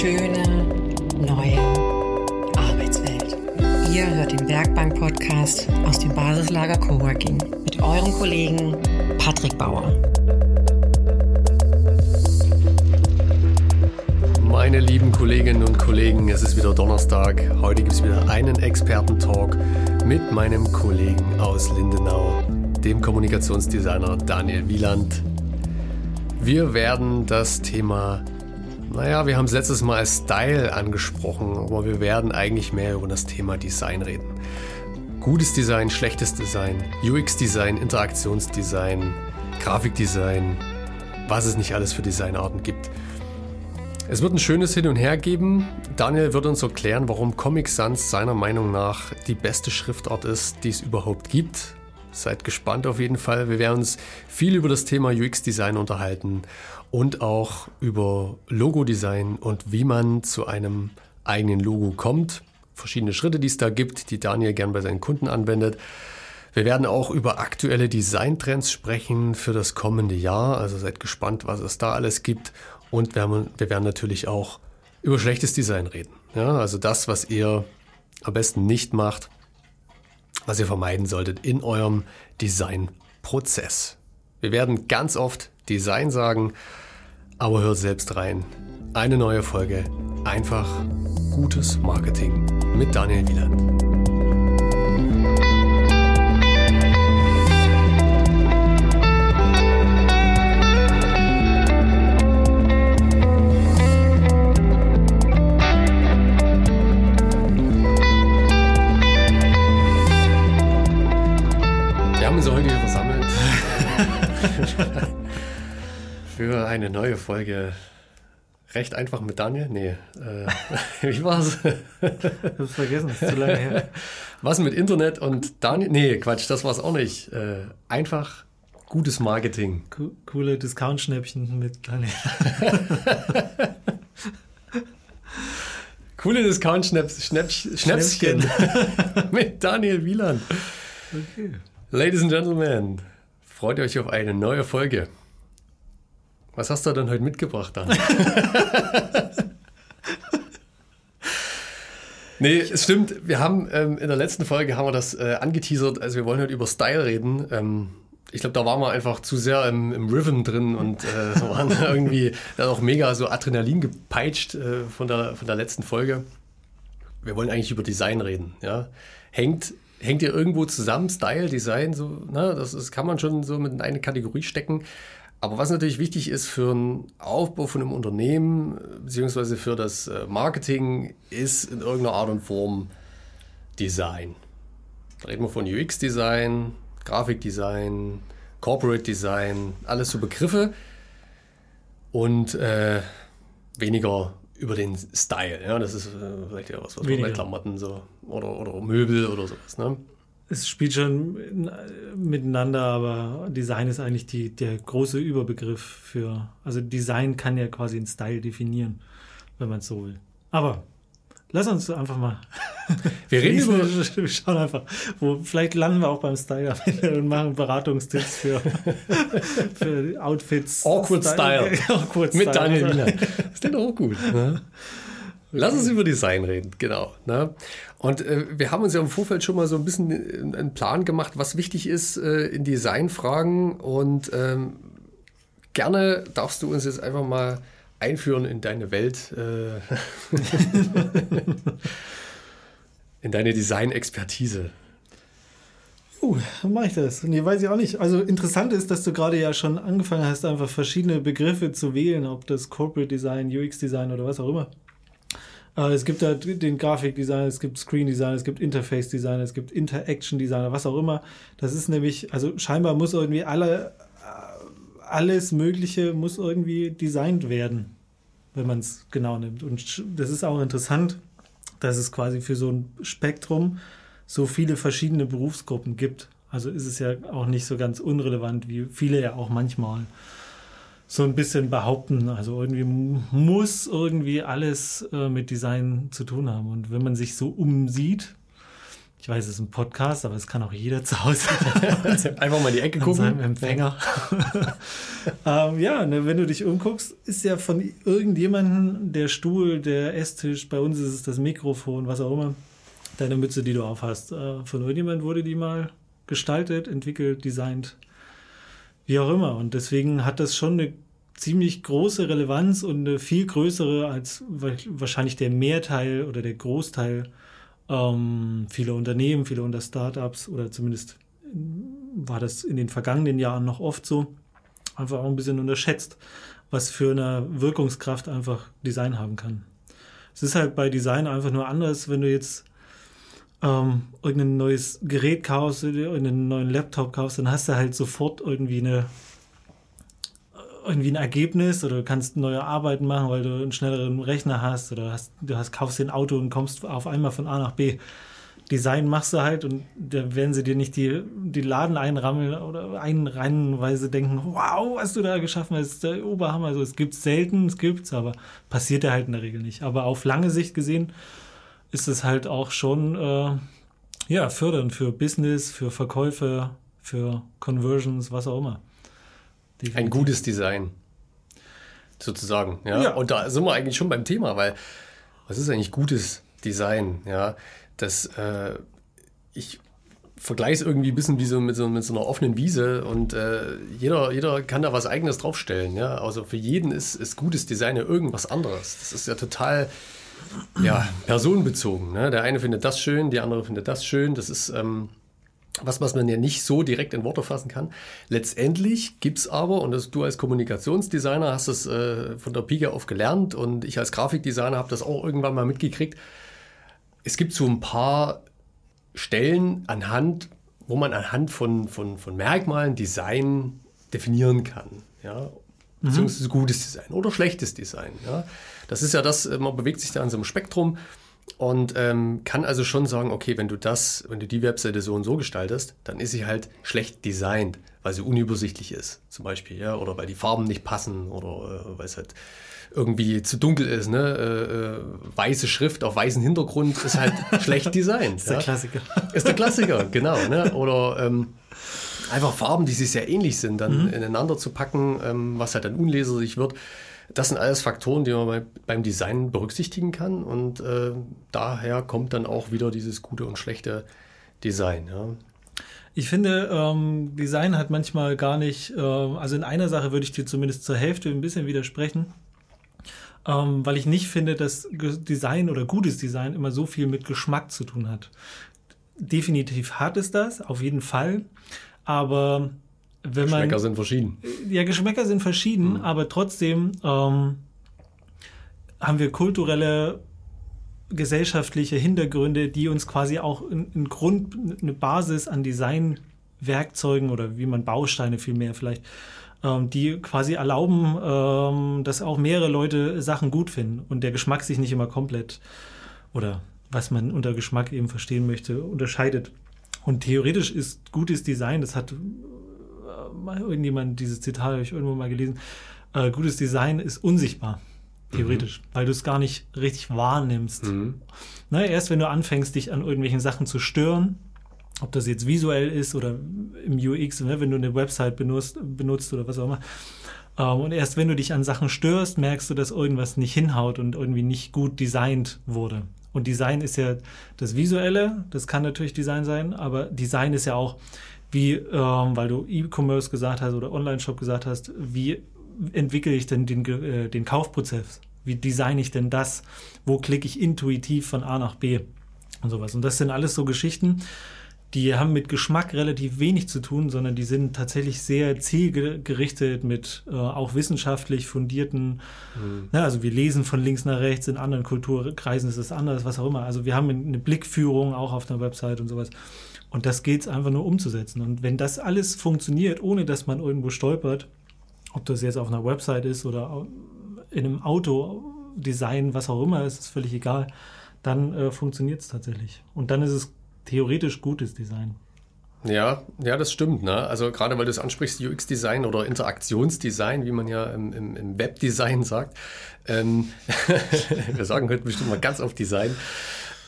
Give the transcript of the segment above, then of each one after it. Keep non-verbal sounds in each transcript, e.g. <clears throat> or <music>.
schöne neue Arbeitswelt. Ihr hört den Werkbank-Podcast aus dem Basislager Coworking mit eurem Kollegen Patrick Bauer. Meine lieben Kolleginnen und Kollegen, es ist wieder Donnerstag. Heute gibt es wieder einen Experten-Talk mit meinem Kollegen aus Lindenau, dem Kommunikationsdesigner Daniel Wieland. Wir werden das Thema, naja, wir haben es letztes Mal als Style angesprochen, aber wir werden eigentlich mehr über das Thema Design reden. Gutes Design, schlechtes Design, UX-Design, Interaktionsdesign, Grafikdesign, was es nicht alles für Designarten gibt. Es wird ein schönes Hin und Her geben. Daniel wird uns erklären, warum Comic Sans seiner Meinung nach die beste Schriftart ist, die es überhaupt gibt. Seid gespannt auf jeden Fall. Wir werden uns viel über das Thema UX-Design unterhalten und auch über Logo-Design und wie man zu einem eigenen Logo kommt. Verschiedene Schritte, die es da gibt, die Daniel gern bei seinen Kunden anwendet. Wir werden auch über aktuelle Designtrends sprechen für das kommende Jahr. Also seid gespannt, was es da alles gibt. Und wir, haben, wir werden natürlich auch über schlechtes Design reden. Ja, also das, was ihr am besten nicht macht, was ihr vermeiden solltet in eurem Designprozess. Wir werden ganz oft Design sagen, aber hört selbst rein. Eine neue Folge, einfach gutes Marketing mit Daniel Wieland. Für eine neue Folge. Recht einfach mit Daniel? Nee. Äh, <laughs> wie war's? Ich hab's vergessen, ist zu lange her. <laughs> Was mit Internet und Daniel? Nee, Quatsch, das war's auch nicht. Äh, einfach gutes Marketing. Co coole Discount-Schnäppchen mit Daniel. <laughs> Coole Discount-Schnäppchen mit Daniel Wieland. Okay. Ladies and Gentlemen, freut euch auf eine neue Folge. Was hast du denn heute mitgebracht dann? <laughs> nee, es stimmt. Wir haben ähm, in der letzten Folge haben wir das äh, angeteasert. Also wir wollen heute über Style reden. Ähm, ich glaube, da waren wir einfach zu sehr im, im Rhythm drin und äh, <laughs> waren irgendwie dann auch mega so Adrenalin gepeitscht äh, von, der, von der letzten Folge. Wir wollen eigentlich über Design reden. Ja? Hängt hängt ihr irgendwo zusammen, Style, Design, so, ne? das, das kann man schon so mit in eine Kategorie stecken. Aber was natürlich wichtig ist für den Aufbau von einem Unternehmen, beziehungsweise für das äh, Marketing, ist in irgendeiner Art und Form Design. Da reden wir von UX-Design, Grafikdesign, Corporate Design, alles so Begriffe und äh, weniger über den Style. Ja, das ist äh, vielleicht ja was, was bei Klamotten so oder, oder Möbel oder sowas. Ne? Es spielt schon miteinander, aber Design ist eigentlich die, der große Überbegriff für. Also Design kann ja quasi einen Style definieren, wenn man es so will. Aber lass uns einfach mal. Wir reden über. <laughs> Wir schauen einfach. Wo, vielleicht landen wir auch beim Style und machen Beratungstipps für, <laughs> für Outfits. Awkward Style. Style. <laughs> Awkward Mit Daniel Wiener. Das klingt auch gut. Ne? Lass uns über Design reden, genau. Ne? Und äh, wir haben uns ja im Vorfeld schon mal so ein bisschen äh, einen Plan gemacht, was wichtig ist äh, in Designfragen. Und ähm, gerne darfst du uns jetzt einfach mal einführen in deine Welt, äh, <laughs> in deine Design-Expertise. Uh, dann mache ich das. Nee, weiß ich auch nicht. Also interessant ist, dass du gerade ja schon angefangen hast, einfach verschiedene Begriffe zu wählen, ob das Corporate Design, UX Design oder was auch immer. Äh, es gibt da den Grafikdesigner, es gibt Screen Designer, es gibt Interface Designer, es gibt Interaction Designer, was auch immer. Das ist nämlich, also scheinbar muss irgendwie alle, äh, alles Mögliche muss irgendwie designt werden, wenn man es genau nimmt. Und das ist auch interessant, dass es quasi für so ein Spektrum so viele verschiedene Berufsgruppen gibt. Also ist es ja auch nicht so ganz unrelevant, wie viele ja auch manchmal so ein bisschen behaupten. Also irgendwie muss irgendwie alles äh, mit Design zu tun haben. Und wenn man sich so umsieht, Ich weiß, es ist ein Podcast, aber es kann auch jeder zu Hause. <laughs> Einfach mal die Ecke gucken. Seinem Empfänger. <laughs> ähm, ja, ne, wenn du dich umguckst, ist ja von irgendjemandem der Stuhl, der Esstisch, bei uns ist es das Mikrofon, was auch immer, deine Mütze, die du aufhast. Äh, von irgendjemandem wurde die mal gestaltet, entwickelt, designt, wie auch immer. Und deswegen hat das schon eine ziemlich große Relevanz und eine viel größere als wahrscheinlich der Mehrteil oder der Großteil ähm, vieler Unternehmen, vieler unter Startups oder zumindest war das in den vergangenen Jahren noch oft so, einfach auch ein bisschen unterschätzt, was für eine Wirkungskraft einfach Design haben kann. Es ist halt bei Design einfach nur anders, wenn du jetzt ähm, irgendein neues Gerät kaufst, irgendeinen neuen Laptop kaufst, dann hast du halt sofort irgendwie eine irgendwie ein Ergebnis oder du kannst neue Arbeiten machen, weil du einen schnelleren Rechner hast oder hast, du hast, kaufst dir ein Auto und kommst auf einmal von A nach B. Design machst du halt und da werden sie dir nicht die, die Laden einrammeln oder einreihenweise denken, wow, was du da geschaffen hast, der Oberhammer. Also es gibt selten, es gibt's, aber passiert ja halt in der Regel nicht. Aber auf lange Sicht gesehen ist es halt auch schon äh, ja, fördernd für Business, für Verkäufe, für Conversions, was auch immer. Definitiv. Ein gutes Design. Sozusagen. Ja? ja. Und da sind wir eigentlich schon beim Thema, weil was ist eigentlich gutes Design? Ja, das äh, ich vergleiche es irgendwie ein bisschen wie so mit so, mit so einer offenen Wiese und äh, jeder, jeder kann da was Eigenes draufstellen. Ja? Also für jeden ist, ist gutes Design ja irgendwas anderes. Das ist ja total ja, personenbezogen. Ne? Der eine findet das schön, der andere findet das schön. Das ist ähm, was, was man ja nicht so direkt in Worte fassen kann. Letztendlich gibt es aber, und das, du als Kommunikationsdesigner hast es äh, von der Pike auf gelernt und ich als Grafikdesigner habe das auch irgendwann mal mitgekriegt. Es gibt so ein paar Stellen anhand, wo man anhand von, von, von Merkmalen Design definieren kann. Ja? Beziehungsweise mhm. gutes Design oder schlechtes Design. Ja? Das ist ja das, man bewegt sich da an so einem Spektrum und ähm, kann also schon sagen, okay, wenn du das, wenn du die Webseite so und so gestaltest, dann ist sie halt schlecht designt, weil sie unübersichtlich ist, zum Beispiel, ja, oder weil die Farben nicht passen oder äh, weil es halt irgendwie zu dunkel ist, ne? Äh, äh, weiße Schrift auf weißem Hintergrund ist halt <laughs> schlecht designt. ist der ja? Klassiker. Ist der Klassiker, genau, ne? Oder ähm, einfach Farben, die sich sehr ähnlich sind, dann mhm. ineinander zu packen, ähm, was halt dann unleserlich wird. Das sind alles Faktoren, die man bei, beim Design berücksichtigen kann und äh, daher kommt dann auch wieder dieses gute und schlechte Design. Ja. Ich finde, ähm, Design hat manchmal gar nicht, äh, also in einer Sache würde ich dir zumindest zur Hälfte ein bisschen widersprechen, ähm, weil ich nicht finde, dass Design oder gutes Design immer so viel mit Geschmack zu tun hat. Definitiv hat es das, auf jeden Fall, aber wenn man. Geschmäcker sind verschieden. Ja, Geschmäcker sind verschieden, mhm. aber trotzdem ähm, haben wir kulturelle, gesellschaftliche Hintergründe, die uns quasi auch ein Grund, eine Basis an Designwerkzeugen oder wie man Bausteine vielmehr vielleicht, ähm, die quasi erlauben, ähm, dass auch mehrere Leute Sachen gut finden und der Geschmack sich nicht immer komplett oder was man unter Geschmack eben verstehen möchte, unterscheidet. Und theoretisch ist gutes Design, das hat mal irgendjemand, dieses Zitat habe ich irgendwo mal gelesen, äh, gutes Design ist unsichtbar, theoretisch, mhm. weil du es gar nicht richtig wahrnimmst. Mhm. Ne, erst wenn du anfängst, dich an irgendwelchen Sachen zu stören, ob das jetzt visuell ist oder im UX, ne, wenn du eine Website benutzt, benutzt oder was auch immer. Ähm, und erst wenn du dich an Sachen störst, merkst du, dass irgendwas nicht hinhaut und irgendwie nicht gut designt wurde. Und Design ist ja das Visuelle, das kann natürlich Design sein, aber Design ist ja auch, wie, ähm, weil du E-Commerce gesagt hast oder Online-Shop gesagt hast, wie entwickle ich denn den, äh, den Kaufprozess? Wie designe ich denn das? Wo klicke ich intuitiv von A nach B? Und sowas. Und das sind alles so Geschichten, die haben mit Geschmack relativ wenig zu tun, sondern die sind tatsächlich sehr zielgerichtet mit äh, auch wissenschaftlich fundierten, mhm. ne, also wir lesen von links nach rechts, in anderen Kulturkreisen ist es anders, was auch immer. Also wir haben eine Blickführung auch auf der Website und sowas. Und das geht es einfach nur umzusetzen. Und wenn das alles funktioniert, ohne dass man irgendwo stolpert, ob das jetzt auf einer Website ist oder in einem Autodesign, was auch immer, ist es völlig egal, dann äh, funktioniert es tatsächlich. Und dann ist es theoretisch gutes Design. Ja, ja, das stimmt. Ne? Also gerade weil du es ansprichst, UX-Design oder Interaktionsdesign, wie man ja im, im, im Webdesign sagt. Ähm, <laughs> wir sagen heute bestimmt mal ganz auf Design.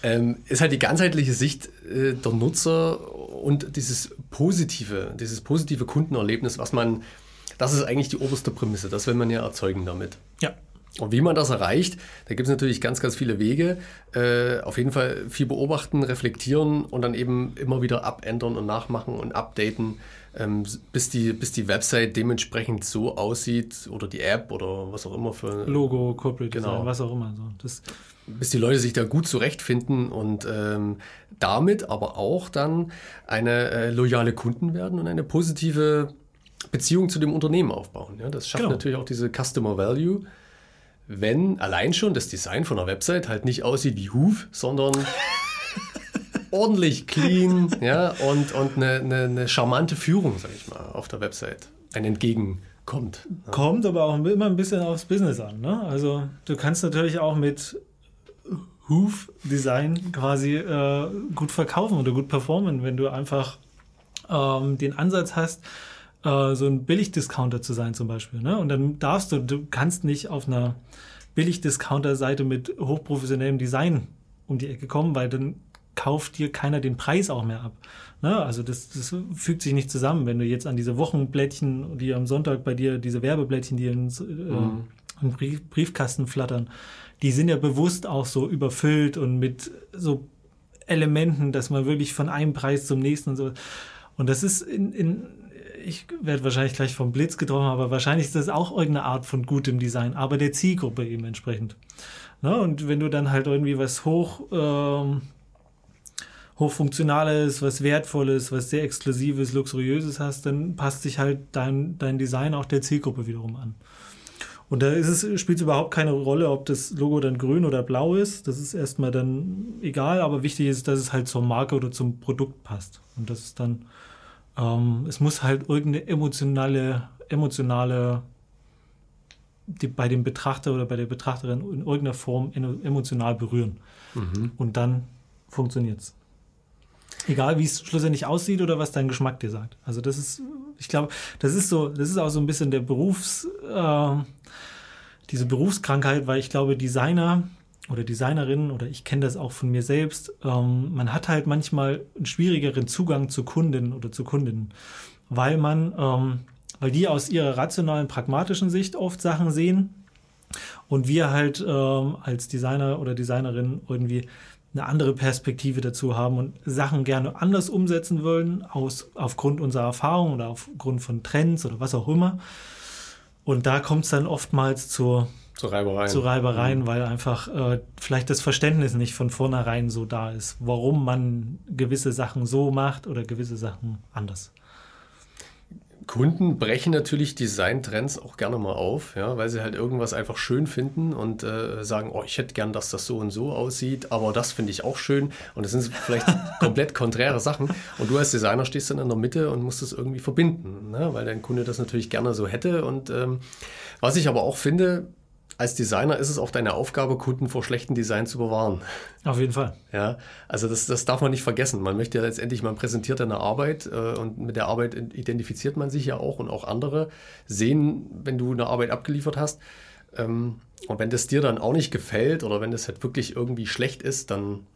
ähm, ist halt die ganzheitliche Sicht äh, der Nutzer und dieses positive, dieses positive Kundenerlebnis, was man, das ist eigentlich die oberste Prämisse, das will man ja erzeugen damit. Ja. Und wie man das erreicht, da gibt es natürlich ganz, ganz viele Wege. Äh, auf jeden Fall viel beobachten, reflektieren und dann eben immer wieder abändern und nachmachen und updaten, ähm, bis, die, bis die Website dementsprechend so aussieht oder die App oder was auch immer für Logo, Corporate Genau. Design, was auch immer. So. Das, bis die Leute sich da gut zurechtfinden und ähm, damit aber auch dann eine äh, loyale Kunden werden und eine positive Beziehung zu dem Unternehmen aufbauen. Ja, das schafft Genau. natürlich auch diese Customer Value, wenn allein schon das Design von einer Website halt nicht aussieht wie Huf, sondern <laughs> ordentlich clean ja, und, und eine, eine, eine charmante Führung, sag ich mal, auf der Website ein entgegenkommt. Kommt aber auch immer ein bisschen aufs Business an. Ne? Also du kannst natürlich auch mit Hoof-Design quasi äh, gut verkaufen oder gut performen, wenn du einfach ähm, den Ansatz hast, äh, so ein Billigdiscounter zu sein zum Beispiel. Ne? Und dann darfst du, du kannst nicht auf einer Billigdiscounter-Seite mit hochprofessionellem Design um die Ecke kommen, weil dann kauft dir keiner den Preis auch mehr ab. Ne? Also das, das fügt sich nicht zusammen. Wenn du jetzt an diese Wochenblättchen, die am Sonntag bei dir, diese Werbeblättchen, die ins, äh, im Brief, Briefkasten flattern, die sind ja bewusst auch so überfüllt und mit so Elementen, dass man wirklich von einem Preis zum nächsten und so. Und das ist in, in ich werde wahrscheinlich gleich vom Blitz getroffen, aber wahrscheinlich ist das auch irgendeine Art von gutem Design, aber der Zielgruppe eben entsprechend. Ne? Und wenn du dann halt irgendwie was hoch, ähm, hochfunktionales, was wertvolles, was sehr exklusives, luxuriöses hast, dann passt sich halt dein, dein Design auch der Zielgruppe wiederum an. Und da es, spielt es überhaupt keine Rolle, ob das Logo dann grün oder blau ist. Das ist erstmal dann egal, aber wichtig ist, dass es halt zur Marke oder zum Produkt passt. Und das ist dann, ähm, es muss halt irgendeine emotionale, emotionale, die bei dem Betrachter oder bei der Betrachterin in irgendeiner Form emotional berühren. Und dann funktioniert's. Egal, wie es schlussendlich aussieht oder was dein Geschmack dir sagt. Also das ist, ich glaube, das ist so, das ist auch so ein bisschen der Berufs, äh, diese Berufskrankheit, weil ich glaube, Designer oder Designerinnen oder ich kenne das auch von mir selbst, ähm, man hat halt manchmal einen schwierigeren Zugang zu Kunden oder zu Kundinnen, weil man, ähm, weil die aus ihrer rationalen, pragmatischen Sicht oft Sachen sehen und wir halt ähm, als Designer oder Designerin irgendwie eine andere Perspektive dazu haben und Sachen gerne anders umsetzen wollen, aus, aufgrund unserer Erfahrung oder aufgrund von Trends oder was auch immer. Und da kommt es dann oftmals zur, Zur Reiberei. zu Reibereien, weil einfach äh, vielleicht das Verständnis nicht von vornherein so da ist, warum man gewisse Sachen so macht oder gewisse Sachen anders. Kunden brechen natürlich Designtrends auch gerne mal auf, ja, weil sie halt irgendwas einfach schön finden und äh, sagen, oh, ich hätte gern, dass das so und so aussieht, aber das finde ich auch schön. Und das sind vielleicht <laughs> komplett konträre Sachen. Und du als Designer stehst dann in der Mitte und musst es irgendwie verbinden, ne? weil dein Kunde das natürlich gerne so hätte. Und ähm, was ich aber auch finde, als Designer ist es auch deine Aufgabe, Kunden vor schlechten Design zu bewahren. Auf jeden Fall. Ja, also das, das darf man nicht vergessen. Man möchte ja letztendlich, man präsentiert eine Arbeit äh, und mit der Arbeit identifiziert man sich ja auch und auch andere sehen, wenn du eine Arbeit abgeliefert hast. Ähm, und wenn das dir dann auch nicht gefällt oder wenn das halt wirklich irgendwie schlecht ist, dann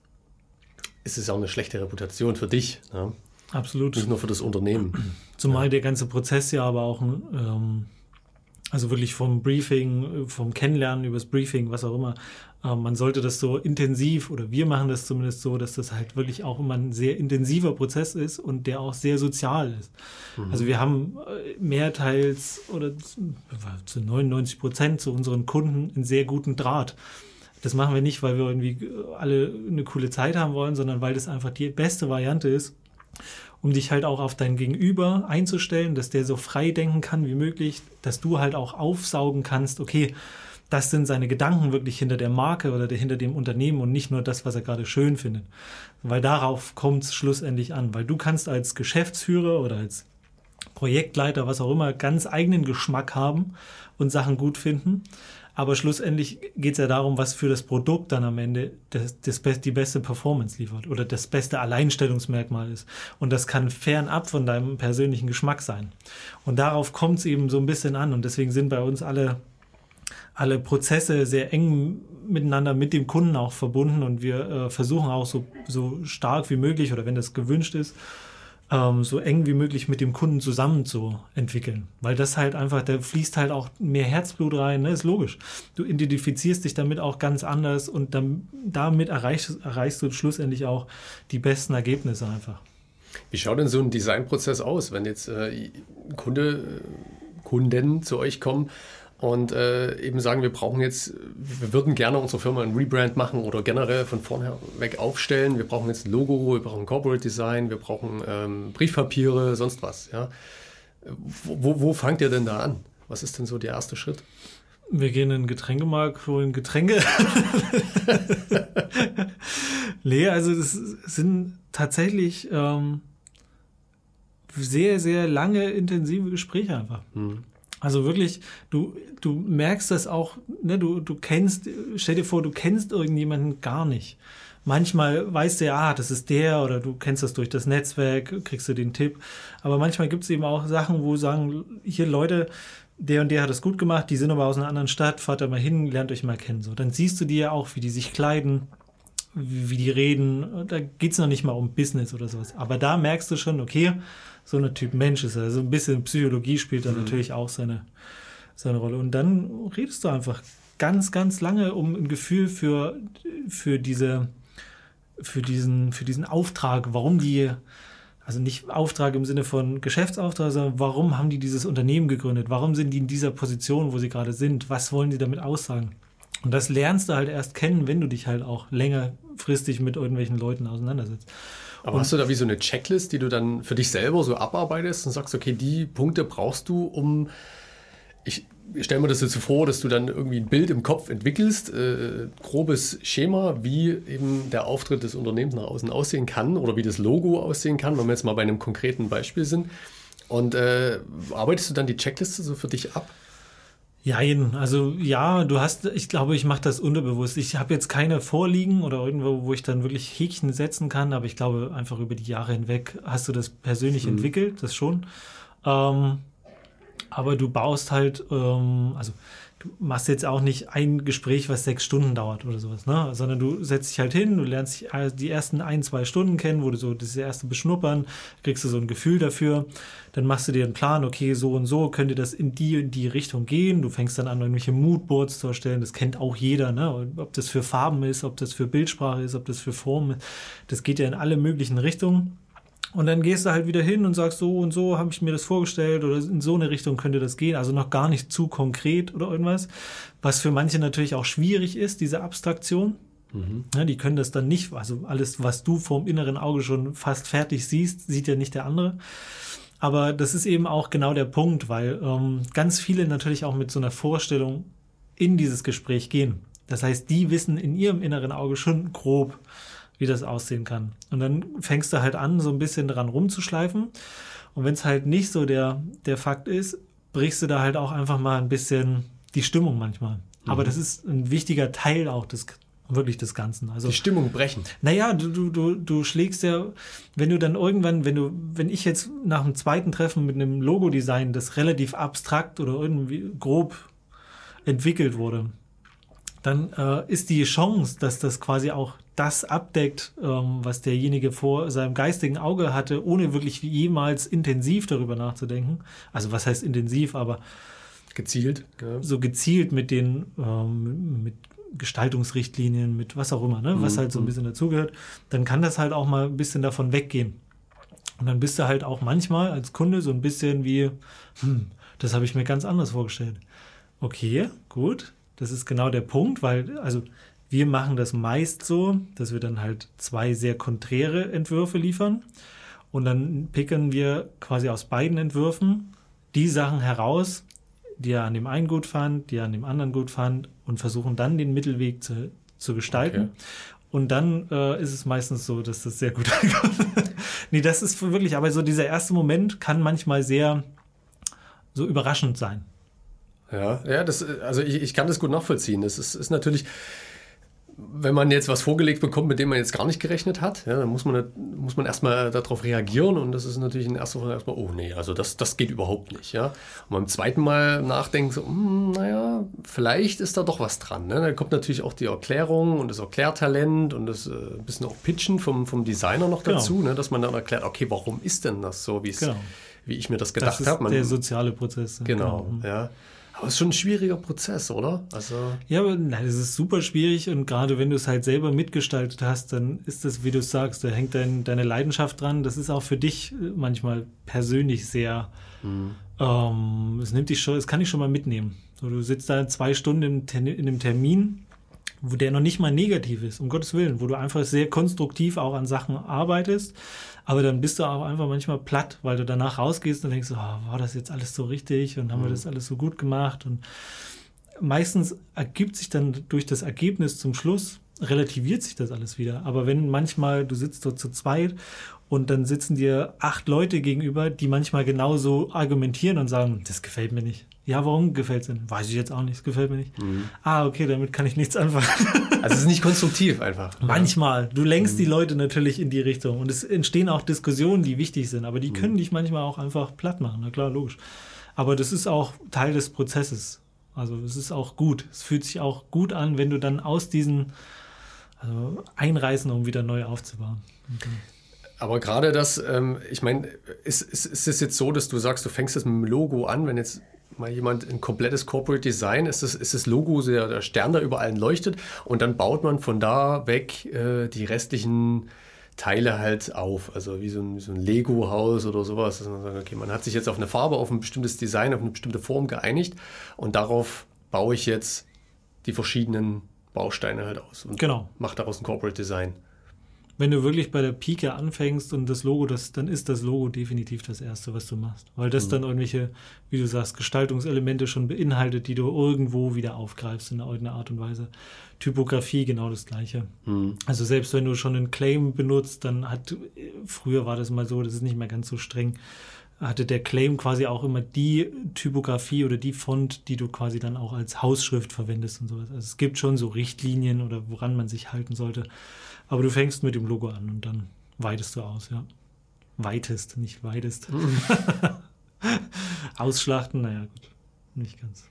ist es auch eine schlechte Reputation für dich. Ja? Absolut. Nicht nur für das Unternehmen. Zumal der ganze Prozess ja aber auch, ähm, also wirklich vom Briefing, vom Kennenlernen übers Briefing, was auch immer, äh, man sollte das so intensiv, oder wir machen das zumindest so, dass das halt wirklich auch immer ein sehr intensiver Prozess ist und der auch sehr sozial ist. Also wir haben äh, mehrteils oder zu 99 Prozent zu unseren Kunden einen sehr guten Draht. Das machen wir nicht, weil wir irgendwie alle eine coole Zeit haben wollen, sondern weil das einfach die beste Variante ist, um dich halt auch auf dein Gegenüber einzustellen, dass der so frei denken kann wie möglich, dass du halt auch aufsaugen kannst, okay, das sind seine Gedanken wirklich hinter der Marke oder der, hinter dem Unternehmen und nicht nur das, was er gerade schön findet. Weil darauf kommt es schlussendlich an, weil du kannst als Geschäftsführer oder als Projektleiter, was auch immer, ganz eigenen Geschmack haben und Sachen gut finden. Aber schlussendlich geht es ja darum, was für das Produkt dann am Ende das, das best, die beste Performance liefert oder das beste Alleinstellungsmerkmal ist. Und das kann fernab von deinem persönlichen Geschmack sein. Und darauf kommt es eben so ein bisschen an. Und deswegen sind bei uns alle alle Prozesse sehr eng miteinander mit dem Kunden auch verbunden und wir äh, versuchen auch so, so stark wie möglich oder wenn das gewünscht ist, ähm, so eng wie möglich mit dem Kunden zusammen zu entwickeln. Weil das halt einfach, da fließt halt auch mehr Herzblut rein, ne? ist logisch. Du identifizierst dich damit auch ganz anders und dann, damit erreichst, erreichst du schlussendlich auch die besten Ergebnisse einfach. Wie schaut denn so ein Designprozess aus, wenn jetzt äh, Kunde, Kunden zu euch kommen und äh, eben sagen, wir brauchen jetzt, wir würden gerne unsere Firma ein Rebrand machen oder generell von vorne weg aufstellen. Wir brauchen jetzt ein Logo, wir brauchen Corporate Design, wir brauchen ähm, Briefpapiere, sonst was. Ja? Wo, wo fangt ihr denn da an? Was ist denn so der erste Schritt? Wir gehen in den Getränkemarkt, holen Getränke. <laughs> nee, also das sind tatsächlich ähm, sehr, sehr lange intensive Gespräche einfach. Mhm. Also wirklich, du, du merkst das auch, ne, du, du kennst, stell dir vor, du kennst irgendjemanden gar nicht. Manchmal weißt du ja, ah, das ist der oder du kennst das durch das Netzwerk, kriegst du den Tipp. Aber manchmal gibt es eben auch Sachen, wo sagen, hier Leute, der und der hat das gut gemacht, die sind aber aus einer anderen Stadt, fahrt da mal hin, lernt euch mal kennen. So, dann siehst du die ja auch, wie die sich kleiden, wie, die reden. Da geht es noch nicht mal um Business oder sowas. Aber da merkst du schon, okay, so eine Typ Mensch ist. Also ein bisschen Psychologie spielt da mhm. natürlich auch seine, seine Rolle. Und dann redest du einfach ganz, ganz lange um ein Gefühl für, für diese, für diesen, für diesen Auftrag, warum die, also nicht Auftrag im Sinne von Geschäftsauftrag, sondern warum haben die dieses Unternehmen gegründet? Warum sind die in dieser Position, wo sie gerade sind? Was wollen die damit aussagen? Und das lernst du halt erst kennen, wenn du dich halt auch längerfristig mit irgendwelchen Leuten auseinandersetzt. Aber und hast du da wie so eine Checklist, die du dann für dich selber so abarbeitest und sagst, okay, die Punkte brauchst du, um. Ich stelle mir das jetzt so vor, dass du dann irgendwie ein Bild im Kopf entwickelst, äh, grobes Schema, wie eben der Auftritt des Unternehmens nach außen aussehen kann oder wie das Logo aussehen kann, wenn wir jetzt mal bei einem konkreten Beispiel sind. Und äh, arbeitest du dann die Checkliste so für dich ab? Jein, also ja, du hast, ich glaube, ich mache das unterbewusst. Ich habe jetzt keine vorliegen oder irgendwo, wo ich dann wirklich Häkchen setzen kann, aber ich glaube, einfach über die Jahre hinweg hast du das persönlich mhm. entwickelt, das schon. Ähm, aber du baust halt, ähm, also machst jetzt auch nicht ein Gespräch, was sechs Stunden dauert oder sowas, ne? sondern du setzt dich halt hin, du lernst die ersten ein, zwei Stunden kennen, wo du so das erste Beschnuppern, kriegst du so ein Gefühl dafür, dann machst du dir einen Plan, okay, so und so könnte das in die und die Richtung gehen, du fängst dann an, irgendwelche Moodboards zu erstellen, das kennt auch jeder, ne? ob das für Farben ist, ob das für Bildsprache ist, ob das für Formen ist, das geht ja in alle möglichen Richtungen und dann gehst du halt wieder hin und sagst, so und so habe ich mir das vorgestellt oder in so eine Richtung könnte das gehen. Also noch gar nicht zu konkret oder irgendwas. Was für manche natürlich auch schwierig ist, diese Abstraktion. Mhm. Ja, die können das dann nicht, also alles, was du vom inneren Auge schon fast fertig siehst, sieht ja nicht der andere. Aber das ist eben auch genau der Punkt, weil ähm, ganz viele natürlich auch mit so einer Vorstellung in dieses Gespräch gehen. Das heißt, die wissen in ihrem inneren Auge schon grob, wie das aussehen kann. Und dann fängst du halt an, so ein bisschen dran rumzuschleifen. Und wenn es halt nicht so der, der Fakt ist, brichst du da halt auch einfach mal ein bisschen die Stimmung manchmal. Mhm. Aber das ist ein wichtiger Teil auch des wirklich des Ganzen. Also die Stimmung brechen. Naja, du, du, du, du schlägst ja, wenn du dann irgendwann, wenn du, wenn ich jetzt nach dem zweiten Treffen mit einem Logo-Design, das relativ abstrakt oder irgendwie grob entwickelt wurde, dann äh, ist die Chance, dass das quasi auch das abdeckt, ähm, was derjenige vor seinem geistigen Auge hatte, ohne wirklich jemals intensiv darüber nachzudenken. Also was heißt intensiv, aber gezielt. Ja. So gezielt mit den ähm, mit Gestaltungsrichtlinien, mit was auch immer, ne? was mhm. halt so ein mhm. bisschen dazugehört, dann kann das halt auch mal ein bisschen davon weggehen. Und dann bist du halt auch manchmal als Kunde so ein bisschen wie, hm, das habe ich mir ganz anders vorgestellt. Okay, gut, das ist genau der Punkt, weil, also wir machen das meist so, dass wir dann halt zwei sehr konträre Entwürfe liefern und dann picken wir quasi aus beiden Entwürfen die Sachen heraus, die er an dem einen gut fand, die er an dem anderen gut fand und versuchen dann den Mittelweg zu, zu gestalten. Okay. Und dann äh, ist es meistens so, dass das sehr gut <laughs> ankommt. nee, das ist wirklich, aber so dieser erste Moment kann manchmal sehr so überraschend sein. Ja, ja, das, also ich, ich kann das gut nachvollziehen. Das ist, ist natürlich, wenn man jetzt was vorgelegt bekommt, mit dem man jetzt gar nicht gerechnet hat, ja, dann muss man, muss man erstmal darauf reagieren und das ist natürlich in erster Fall erstmal, oh nee, also das, das geht überhaupt nicht. Ja. Und beim zweiten Mal nachdenken, so, hm, naja, vielleicht ist da doch was dran. Ne? Dann kommt natürlich auch die Erklärung und das Erklärtalent und das äh, ein bisschen auch Pitchen vom, vom Designer noch genau. dazu, ne? dass man dann erklärt, okay, warum ist denn das so, genau. wie ich mir das gedacht habe. Das ist der soziale Prozess. Genau, genau. ja. Aber es ist schon ein schwieriger Prozess, oder? Also ja, aber nein, es ist super schwierig und gerade wenn du es halt selber mitgestaltet hast, dann ist das, wie du sagst, da hängt dein, deine Leidenschaft dran. Das ist auch für dich äh, manchmal persönlich sehr. Mhm. Ähm, es nimmt dich schon, es kann dich schon mal mitnehmen. So, du sitzt da zwei Stunden in, in einem Termin, wo der noch nicht mal negativ ist, um Gottes Willen, wo du einfach sehr konstruktiv auch an Sachen arbeitest, aber dann bist du auch einfach manchmal platt, weil du danach rausgehst und denkst, oh, war das jetzt alles so richtig und haben wir mhm. das alles so gut gemacht und meistens ergibt sich dann durch das Ergebnis zum Schluss relativiert sich das alles wieder. Aber wenn manchmal du sitzt dort zu zweit und dann sitzen dir acht Leute gegenüber, die manchmal genauso argumentieren und sagen, das gefällt mir nicht. Ja, warum gefällt es denn? Weiß ich jetzt auch nicht, es gefällt mir nicht. Mhm. Ah, okay, damit kann ich nichts anfangen. <laughs> Also es ist nicht konstruktiv einfach. Manchmal. Du lenkst mhm. die Leute natürlich in die Richtung und es entstehen auch Diskussionen, die wichtig sind, aber die mhm. können dich manchmal auch einfach platt machen. Na klar, logisch. Aber das ist auch Teil des Prozesses. Also es ist auch gut. Es fühlt sich auch gut an, wenn du dann aus diesen also einreißen, um wieder neu aufzubauen. Okay. Aber gerade das, ähm, ich meine, ist, ist, ist es jetzt so, dass du sagst, du fängst jetzt mit dem Logo an, wenn jetzt mal jemand ein komplettes Corporate Design ist, das, ist das Logo der, der Stern, der über allen leuchtet. Und dann baut man von da weg äh, die restlichen Teile halt auf, also wie so ein, so ein Lego-Haus oder sowas, dass man sagt, okay, man hat sich jetzt auf eine Farbe, auf ein bestimmtes Design, auf eine bestimmte Form geeinigt. Und darauf baue ich jetzt die verschiedenen Bausteine halt aus und genau. mache daraus ein Corporate Design wenn du wirklich bei der Pike anfängst und das Logo, das, dann ist das Logo definitiv das Erste, was du machst. Weil das mhm. dann irgendwelche, wie du sagst, Gestaltungselemente schon beinhaltet, die du irgendwo wieder aufgreifst in irgendeiner Art und Weise. Typografie genau das Gleiche. Mhm. Also selbst wenn du schon einen Claim benutzt, dann hat, früher war das mal so, das ist nicht mehr ganz so streng, hatte der Claim quasi auch immer die Typografie oder die Font, die du quasi dann auch als Hausschrift verwendest und sowas. Also es gibt schon so Richtlinien oder woran man sich halten sollte. Aber du fängst mit dem Logo an und dann weitest du aus, ja. Weitest, nicht weitest. <laughs> Ausschlachten, naja, gut. Nicht ganz.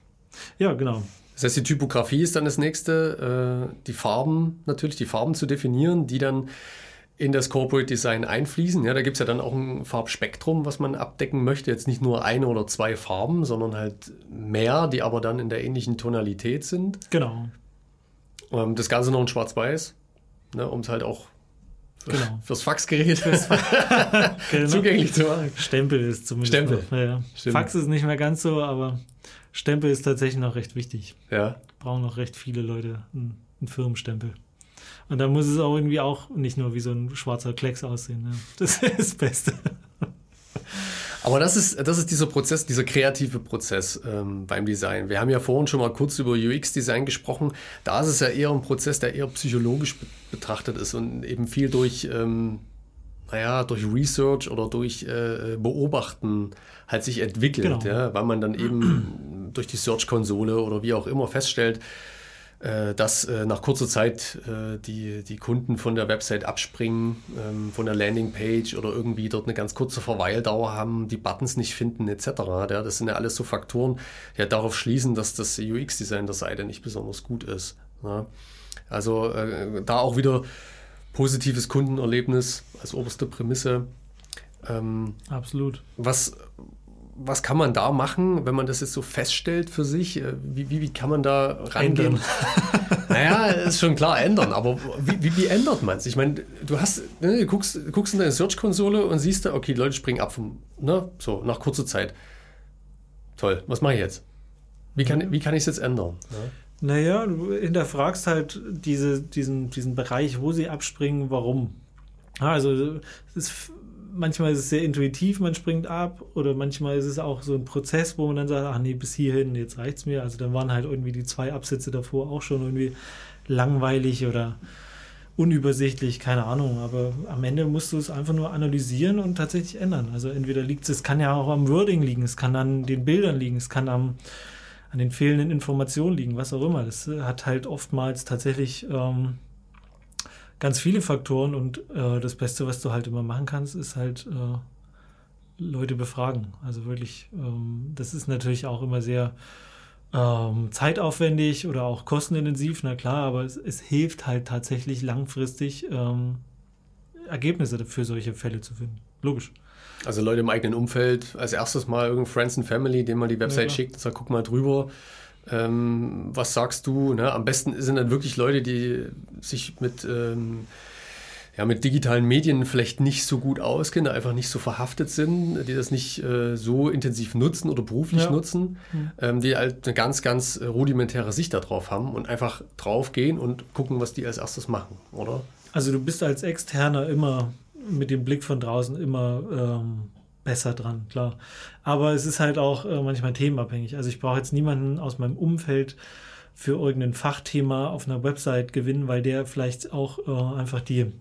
Ja, genau. Das heißt, die Typografie ist dann das nächste, äh, die Farben natürlich, die Farben zu definieren, die dann in das Corporate Design einfließen. Ja, da gibt es ja dann auch ein Farbspektrum, was man abdecken möchte. Jetzt nicht nur eine oder zwei Farben, sondern halt mehr, die aber dann in der ähnlichen Tonalität sind. Genau. Ähm, das Ganze noch in Schwarz-Weiß ne, um es halt auch genau. <laughs> fürs Faxgerät <laughs> genau. zugänglich zu machen. Stempel ist zumindest. Stempel. Noch, ja. Fax ist nicht mehr ganz so, aber Stempel ist tatsächlich noch recht wichtig. Ja. Brauchen noch recht viele Leute einen, einen Firmenstempel. Und dann muss es auch irgendwie auch nicht nur wie so ein schwarzer Klecks aussehen. Ja. Das <laughs> ist das Beste. Aber das ist, das ist dieser Prozess, dieser kreative Prozess ähm, beim Design. Wir haben ja vorhin schon mal kurz über UX-Design gesprochen. Da ist es ja eher ein Prozess, der eher psychologisch be betrachtet ist und eben viel durch, ähm, naja, durch Research oder durch äh, Beobachten halt sich entwickelt, genau. ja, weil man dann eben <clears throat> durch die Search-Konsole oder wie auch immer feststellt, dass äh, nach kurzer Zeit äh, die, die Kunden von der Website abspringen, ähm, von der Landingpage oder irgendwie dort eine ganz kurze Verweildauer haben, die Buttons nicht finden etc. Das sind ja alles so Faktoren, die ja darauf schließen, dass das UX-Design der Seite nicht besonders gut ist. Also da auch wieder positives Kundenerlebnis als oberste Prämisse. Ähm, Absolut. Was, was kann man da machen, wenn man das jetzt so feststellt für sich? Äh, wie, wie, wie kann man da rangehen? <laughs> naja, ist schon klar, ändern, aber wie, wie, wie ändert man es? Ich meine, du hast, ne, du guckst, guckst in deine Search-Konsole und siehst da, okay, die Leute springen ab vom, ne, so, nach kurzer Zeit. Toll, was mache ich jetzt? Wie kann, wie kann ich es jetzt ändern? Ja? Naja, du hinterfragst halt diese, diesen, diesen Bereich, wo sie abspringen, warum. Also es ist manchmal ist es sehr intuitiv, man springt ab, oder manchmal ist es auch so ein Prozess, wo man dann sagt, ach nee, bis hierhin, jetzt reicht's mir. Also dann waren halt irgendwie die zwei Absätze davor auch schon irgendwie langweilig oder unübersichtlich, keine Ahnung. Aber am Ende musst du es einfach nur analysieren und tatsächlich ändern. Also entweder liegt es, es kann ja auch am Wording liegen, es kann an den Bildern liegen, es kann am an den fehlenden Informationen liegen, was auch immer. Das hat halt oftmals tatsächlich ähm, ganz viele Faktoren und äh, das Beste, was du halt immer machen kannst, ist halt äh, Leute befragen. Also wirklich, ähm, das ist natürlich auch immer sehr ähm, zeitaufwendig oder auch kostenintensiv, na klar, aber es, es hilft halt tatsächlich langfristig ähm, Ergebnisse für solche Fälle zu finden. Logisch. Also Leute im eigenen Umfeld, als erstes mal irgendein Friends and Family, dem man die Website ja, schickt und sagt, guck mal drüber, ähm, was sagst du? Ne? Am besten sind dann wirklich Leute, die sich mit, ähm, ja, mit digitalen Medien vielleicht nicht so gut auskennen, einfach nicht so verhaftet sind, die das nicht äh, so intensiv nutzen oder beruflich ja. nutzen, mhm. ähm, die halt eine ganz, ganz rudimentäre Sicht darauf haben und einfach draufgehen und gucken, was die als erstes machen, oder? Also du bist als Externer immer mit dem Blick von draußen immer ähm, besser dran, klar. Aber es ist halt auch äh, manchmal themenabhängig. Also ich brauche jetzt niemanden aus meinem Umfeld für irgendein Fachthema auf einer Website gewinnen, weil der vielleicht auch äh, einfach die,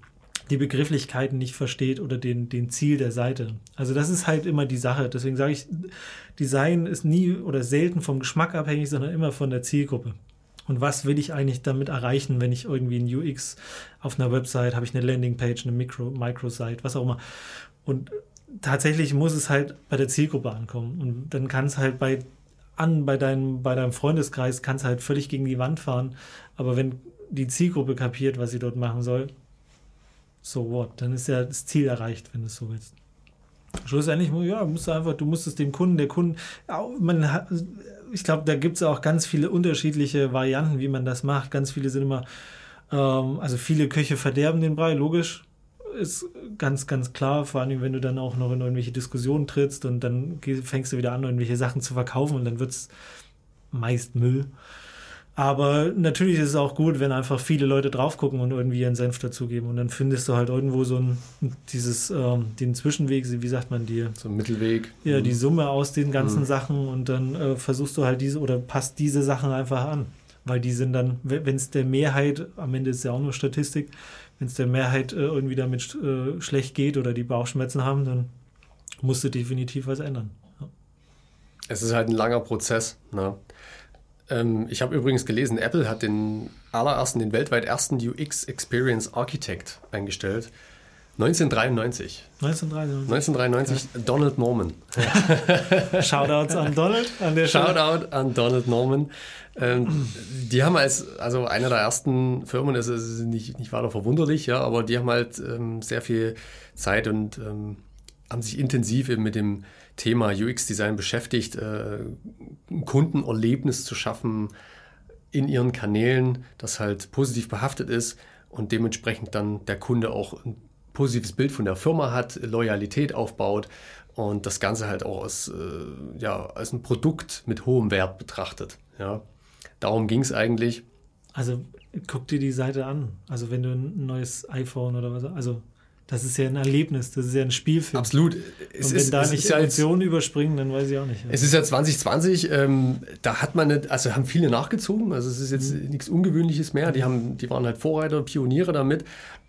die Begrifflichkeiten nicht versteht oder den, den Ziel der Seite. Also das ist halt immer die Sache. Deswegen sage ich, Design ist nie oder selten vom Geschmack abhängig, sondern immer von der Zielgruppe. Und was will ich eigentlich damit erreichen, wenn ich irgendwie ein UX auf einer Website, habe ich eine Landingpage, eine Micro, Microsite, was auch immer. Und tatsächlich muss es halt bei der Zielgruppe ankommen. Und dann kann es halt bei, an, bei, deinem, bei deinem Freundeskreis, kann halt völlig gegen die Wand fahren. Aber wenn die Zielgruppe kapiert, was sie dort machen soll, so what, dann ist ja das Ziel erreicht, wenn du es so willst. Schlussendlich, ja, musst du einfach, du musst es dem Kunden, der Kunden, man ich glaube, da gibt es auch ganz viele unterschiedliche Varianten, wie man das macht. Ganz viele sind immer, ähm, also viele Köche verderben den Brei, logisch ist ganz, ganz klar, vor allem wenn du dann auch noch in irgendwelche Diskussionen trittst und dann fängst du wieder an, irgendwelche Sachen zu verkaufen und dann wird es meist Müll. Aber natürlich ist es auch gut, wenn einfach viele Leute drauf gucken und irgendwie ihren Senf dazugeben. Und dann findest du halt irgendwo so ein, dieses, ähm, den Zwischenweg, wie sagt man dir? So ein Mittelweg. Ja, mhm. die Summe aus den ganzen mhm. Sachen und dann äh, versuchst du halt diese oder passt diese Sachen einfach an. Weil die sind dann, wenn es der Mehrheit, am Ende ist ja auch nur Statistik, wenn es der Mehrheit äh, irgendwie damit äh, schlecht geht oder die Bauchschmerzen haben, dann musst du definitiv was ändern. Ja. Es ist halt ein langer Prozess. Ne? Ähm, ich habe übrigens gelesen, Apple hat den allerersten, den weltweit ersten UX Experience Architect eingestellt. 1993. 1993. 1993, ja. Donald Norman. <laughs> Shoutouts an Donald an der Shoutout an Donald Norman. Ähm, die haben als, also einer der ersten Firmen, das ist nicht, nicht weiter verwunderlich, ja, aber die haben halt ähm, sehr viel Zeit und ähm, haben sich intensiv eben mit dem Thema UX-Design beschäftigt, äh, ein Kundenerlebnis zu schaffen in ihren Kanälen, das halt positiv behaftet ist und dementsprechend dann der Kunde auch ein positives Bild von der Firma hat, Loyalität aufbaut und das Ganze halt auch als, äh, ja, als ein Produkt mit hohem Wert betrachtet. Ja. Darum ging es eigentlich. Also guck dir die Seite an. Also wenn du ein neues iPhone oder was, also das ist ja ein Erlebnis, das ist ja ein Spielfilm. Absolut. Es Und wenn ist, da nicht Emotionen ja überspringen, dann weiß ich auch nicht. Es ist ja 2020, ähm, da hat man, nicht, also haben viele nachgezogen, also es ist jetzt mhm. nichts Ungewöhnliches mehr, die, haben, die waren halt Vorreiter, Pioniere damit,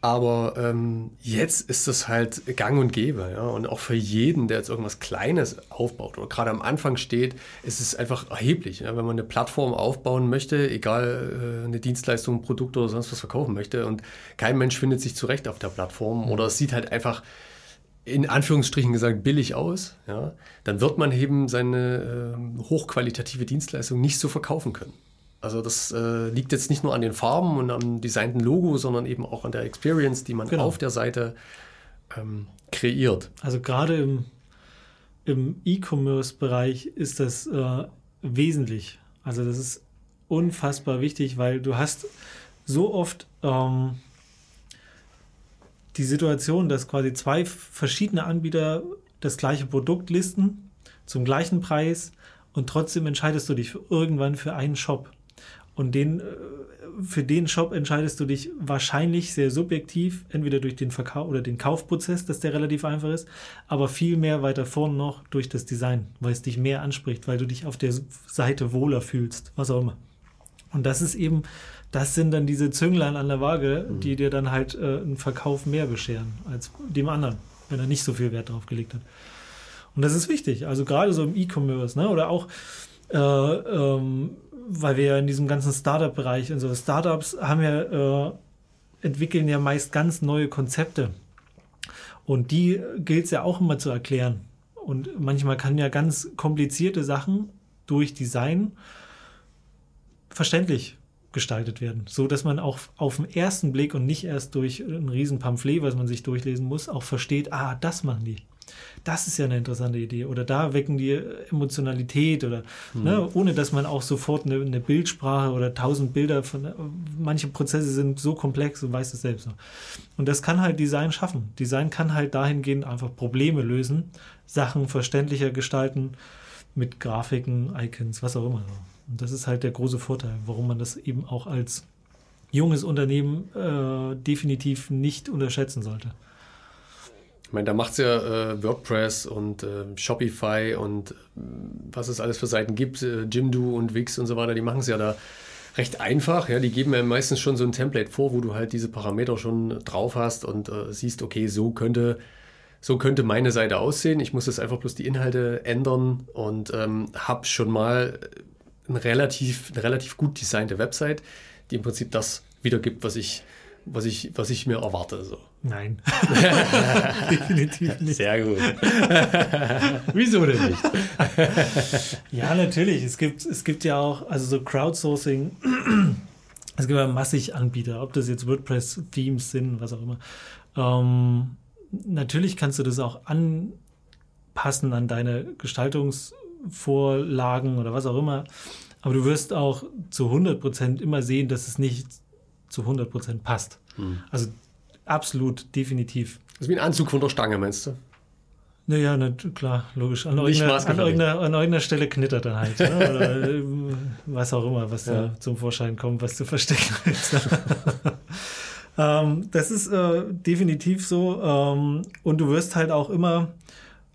aber ähm, jetzt ist das halt gang und gäbe. Ja? Und auch für jeden, der jetzt irgendwas Kleines aufbaut oder gerade am Anfang steht, ist es einfach erheblich. Ja? Wenn man eine Plattform aufbauen möchte, egal äh, eine Dienstleistung, ein Produkt oder sonst was verkaufen möchte und kein Mensch findet sich zurecht auf der Plattform mhm. oder es sieht halt einfach in Anführungsstrichen gesagt billig aus, ja, dann wird man eben seine äh, hochqualitative Dienstleistung nicht so verkaufen können. Also das äh, liegt jetzt nicht nur an den Farben und am designten Logo, sondern eben auch an der Experience, die man genau. auf der Seite ähm, kreiert. Also gerade im, im E-Commerce-Bereich ist das äh, wesentlich. Also das ist unfassbar wichtig, weil du hast so oft ähm, die Situation, dass quasi zwei verschiedene Anbieter das gleiche Produkt listen zum gleichen Preis und trotzdem entscheidest du dich irgendwann für einen Shop. Und den, äh, für den Shop entscheidest du dich wahrscheinlich sehr subjektiv, entweder durch den Verkauf oder den Kaufprozess, dass der relativ einfach ist, aber viel mehr weiter vorne noch durch das Design, weil es dich mehr anspricht, weil du dich auf der Seite wohler fühlst, was auch immer. Und das ist eben, das sind dann diese Zünglein an der Waage, mhm. die dir dann halt äh, einen Verkauf mehr bescheren als dem anderen, wenn er nicht so viel Wert drauf gelegt hat. Und das ist wichtig. Also gerade so im E-Commerce, ne? Oder auch, äh, ähm, weil wir ja in diesem ganzen Startup-Bereich und so, Startups haben ja, äh, entwickeln ja meist ganz neue Konzepte. Und die gilt es ja auch immer zu erklären. Und manchmal kann ja ganz komplizierte Sachen durch Design verständlich gestaltet werden, so dass man auch auf den ersten Blick und nicht erst durch ein riesen Pamphlet, was man sich durchlesen muss, auch versteht, ah, das machen die. Das ist ja eine interessante Idee. Oder da wecken die Emotionalität oder mhm. ne, ohne dass man auch sofort eine, eine, Bildsprache oder tausend Bilder von manche Prozesse sind so komplex und weiß es selbst noch. Und das kann halt Design schaffen. Design kann halt dahingehend einfach Probleme lösen, Sachen verständlicher gestalten mit Grafiken, Icons, was auch immer. Und das ist halt der große Vorteil, warum man das eben auch als junges Unternehmen äh, definitiv nicht unterschätzen sollte. Ich meine, da macht es ja äh, WordPress und äh, Shopify und äh, was es alles für Seiten gibt, äh, Jimdo und Wix und so weiter, die machen es ja da recht einfach. Ja, die geben ja meistens schon so ein Template vor, wo du halt diese Parameter schon drauf hast und äh, siehst, okay, so könnte, so könnte meine Seite aussehen. Ich muss jetzt einfach bloß die Inhalte ändern und ähm, habe schon mal ein relativ, eine relativ gut designte Website, die im Prinzip das wiedergibt, was ich, was ich, was ich mir erwarte. So. Nein. <laughs> Definitiv nicht. Sehr gut. <laughs> Wieso denn nicht? ja, natürlich. Es gibt, es gibt ja auch, also so Crowdsourcing, <clears throat> es gibt ja massig Anbieter, ob das jetzt WordPress-Themes sind, was auch immer. Ähm, natürlich kannst du das auch anpassen an deine Gestaltungsvorlagen oder was auch immer. Aber du wirst auch zu 100% immer sehen, dass es nicht zu 100% passt. Hm. Also absolut, definitiv. Das ist wie ein Anzug von der Stange, meinst du? Naja, na, klar, logisch. An, irgendeiner, an, irgendeiner, an irgendeiner Stelle knittert er halt. Ne? Oder <laughs> äh, was auch immer, was ja. da zum Vorschein kommt, was du verstecken <laughs> willst. ähm, das ist äh, definitiv so. Ähm, und du wirst halt auch immer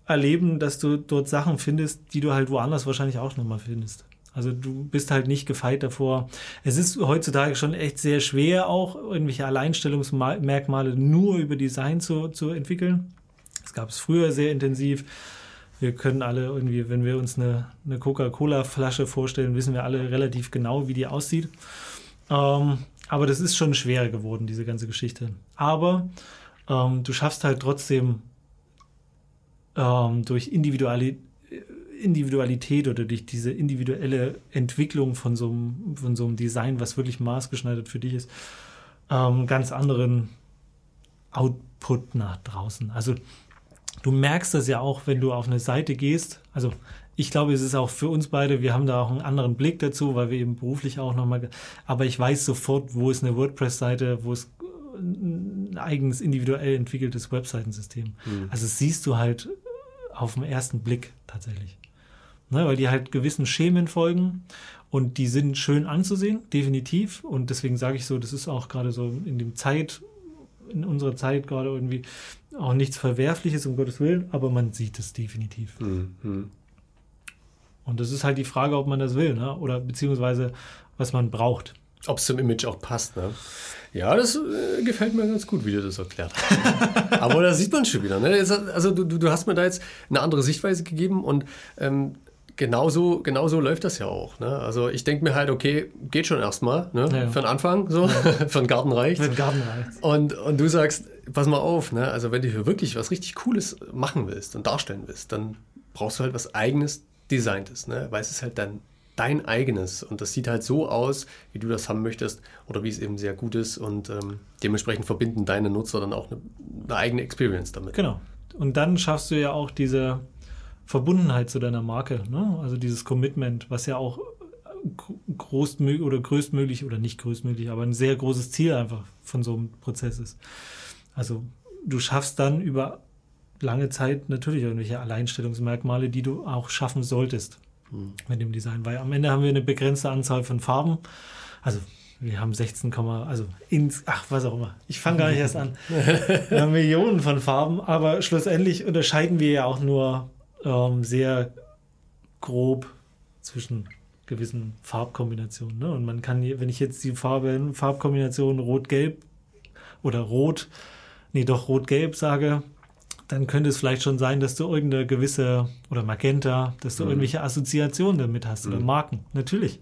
erleben, dass du dort Sachen findest, die du halt woanders wahrscheinlich auch nochmal findest. Also du bist halt nicht gefeit davor. Es ist heutzutage schon echt sehr schwer, auch irgendwelche Alleinstellungsmerkmale nur über Design zu, zu entwickeln. Das gab es früher sehr intensiv. Wir können alle irgendwie, wenn wir uns eine, eine Coca-Cola-Flasche vorstellen, wissen wir alle relativ genau, wie die aussieht. Ähm, aber das ist schon schwerer geworden, diese ganze Geschichte. Aber ähm, du schaffst halt trotzdem ähm, durch Individualität Individualität oder durch diese individuelle Entwicklung von so einem, von so einem Design, was wirklich maßgeschneidert für dich ist, ähm, ganz anderen Output nach draußen. Also du merkst das ja auch, wenn du auf eine Seite gehst. Also ich glaube, es ist auch für uns beide, wir haben da auch einen anderen Blick dazu, weil wir eben beruflich auch nochmal, aber ich weiß sofort, wo ist eine WordPress-Seite, wo ist ein eigenes individuell entwickeltes Webseitensystem. Mhm. Also siehst du halt auf den ersten Blick tatsächlich ne, weil die halt gewissen Schemen folgen und die sind schön anzusehen, definitiv. Und deswegen sage ich so, das ist auch gerade so in dem Zeit, in unserer Zeit gerade irgendwie auch nichts Verwerfliches, um Gottes Willen, aber man sieht es definitiv. Mhm. Und das ist halt die Frage, ob man das will, ne? oder beziehungsweise was man braucht. Ob es zum Image auch passt, ne? Ja, das äh, gefällt mir ganz gut, wie du das erklärt hast. Aber da sieht man schon wieder, ne? Also du, du hast mir da jetzt eine andere Sichtweise gegeben und ähm, genauso, genauso läuft das ja auch. Ne? Also ich denke mir halt, okay, geht schon erstmal, ne? Ja. Für den Anfang, so, ja. <laughs> für den Garten reicht. Für den Garten reicht. Und, und du sagst, pass mal auf, ne? Also wenn du hier wirklich was richtig Cooles machen willst und darstellen willst, dann brauchst du halt was eigenes Designtes, ne? Weil es ist halt dann dein eigenes und das sieht halt so aus, wie du das haben möchtest oder wie es eben sehr gut ist und ähm, dementsprechend verbinden deine Nutzer dann auch eine, eine eigene Experience damit. Genau. Und dann schaffst du ja auch diese Verbundenheit zu deiner Marke. Ne? Also dieses Commitment, was ja auch großmöglich oder größtmöglich oder nicht größtmöglich, aber ein sehr großes Ziel einfach von so einem Prozess ist. Also du schaffst dann über lange Zeit natürlich irgendwelche Alleinstellungsmerkmale, die du auch schaffen solltest hm. mit dem Design, weil am Ende haben wir eine begrenzte Anzahl von Farben. Also wir haben 16, also ins, ach, was auch immer. Ich fange gar nicht erst an. <laughs> Wir haben Millionen von Farben, aber schlussendlich unterscheiden wir ja auch nur ähm, sehr grob zwischen gewissen Farbkombinationen. Ne? Und man kann, wenn ich jetzt die Farbe, Farbkombination Rot-Gelb oder Rot, nee, doch Rot-Gelb sage, dann könnte es vielleicht schon sein, dass du irgendeine gewisse, oder Magenta, dass du mhm. irgendwelche Assoziationen damit hast mhm. oder Marken. Natürlich.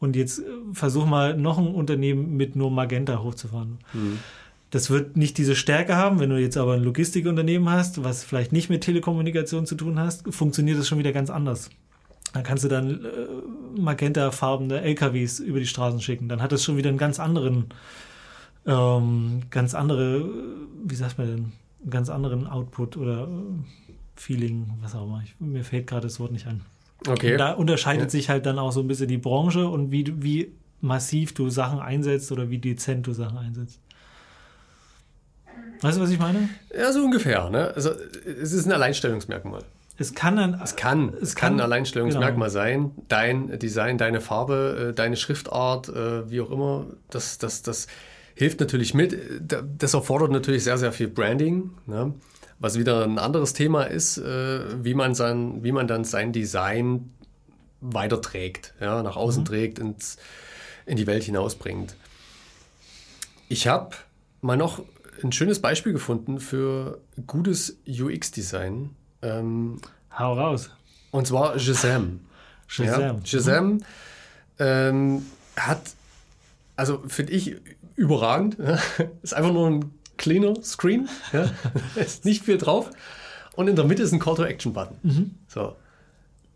Und jetzt äh, versuch mal noch ein Unternehmen mit nur Magenta hochzufahren. Mhm. Das wird nicht diese Stärke haben, wenn du jetzt aber ein Logistikunternehmen hast, was vielleicht nicht mit Telekommunikation zu tun hast, funktioniert das schon wieder ganz anders. Dann kannst du dann äh, magentafarbene LKWs über die Straßen schicken. Dann hat das schon wieder einen ganz anderen, ähm, ganz andere, wie sagt man denn, einen ganz anderen Output oder äh, Feeling, was auch immer. Ich, mir fällt gerade das Wort nicht ein. Okay. Und da unterscheidet ja. sich halt dann auch so ein bisschen die Branche und wie, wie massiv du Sachen einsetzt oder wie dezent du Sachen einsetzt. Weißt du, was ich meine? Ja, so ungefähr. Ne? Also, es ist ein Alleinstellungsmerkmal. Es kann ein, es kann, es kann, ein Alleinstellungsmerkmal genau. sein. Dein Design, deine Farbe, äh, deine Schriftart, äh, wie auch immer, das, das, das hilft natürlich mit. Das erfordert natürlich sehr, sehr viel Branding. Ne? Was wieder ein anderes Thema ist, äh, wie, man sein, wie man dann sein Design weiterträgt, ja, nach außen mhm. trägt, ins, in die Welt hinausbringt. Ich habe mal noch ein schönes Beispiel gefunden für gutes UX-Design. Ähm, Hau raus. Und zwar Shazam. Shazam. Ja, Shazam mhm. ähm, hat, also finde ich überragend. Ja. <laughs> Ist einfach nur ein cleaner Screen. Ja. <laughs> ist nicht viel drauf. Und in der Mitte ist ein Call to Action Button. Mhm. So.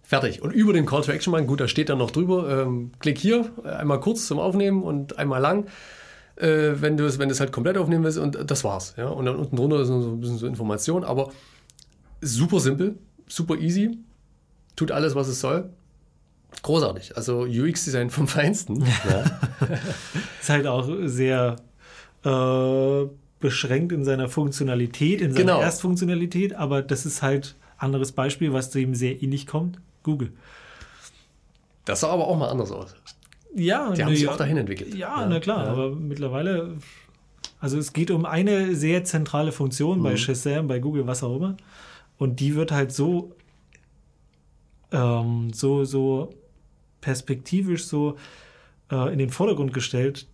Fertig. Und über den Call to Action Button, gut, da steht dann noch drüber, ähm, klick hier, einmal kurz zum Aufnehmen und einmal lang äh, wenn du es wenn halt komplett aufnehmen willst und das war's. Ja? Und dann unten drunter ist noch so ein bisschen so Information, aber super simpel, super easy, tut alles, was es soll. Großartig. Also UX-Design vom Feinsten. <laughs> ja. ist halt auch sehr äh, beschränkt in seiner Funktionalität, in seiner genau. Erstfunktionalität, aber das ist halt anderes Beispiel, was dem sehr ähnlich kommt. Google. Das sah aber auch mal anders aus. Ja, die haben sich auch dahin entwickelt. Ja, ja. na klar, ja. aber mittlerweile, also es geht um eine sehr zentrale Funktion mhm. bei Shazam, bei Google, was auch immer. Und die wird halt so, ähm, so, so perspektivisch so äh, in den Vordergrund gestellt,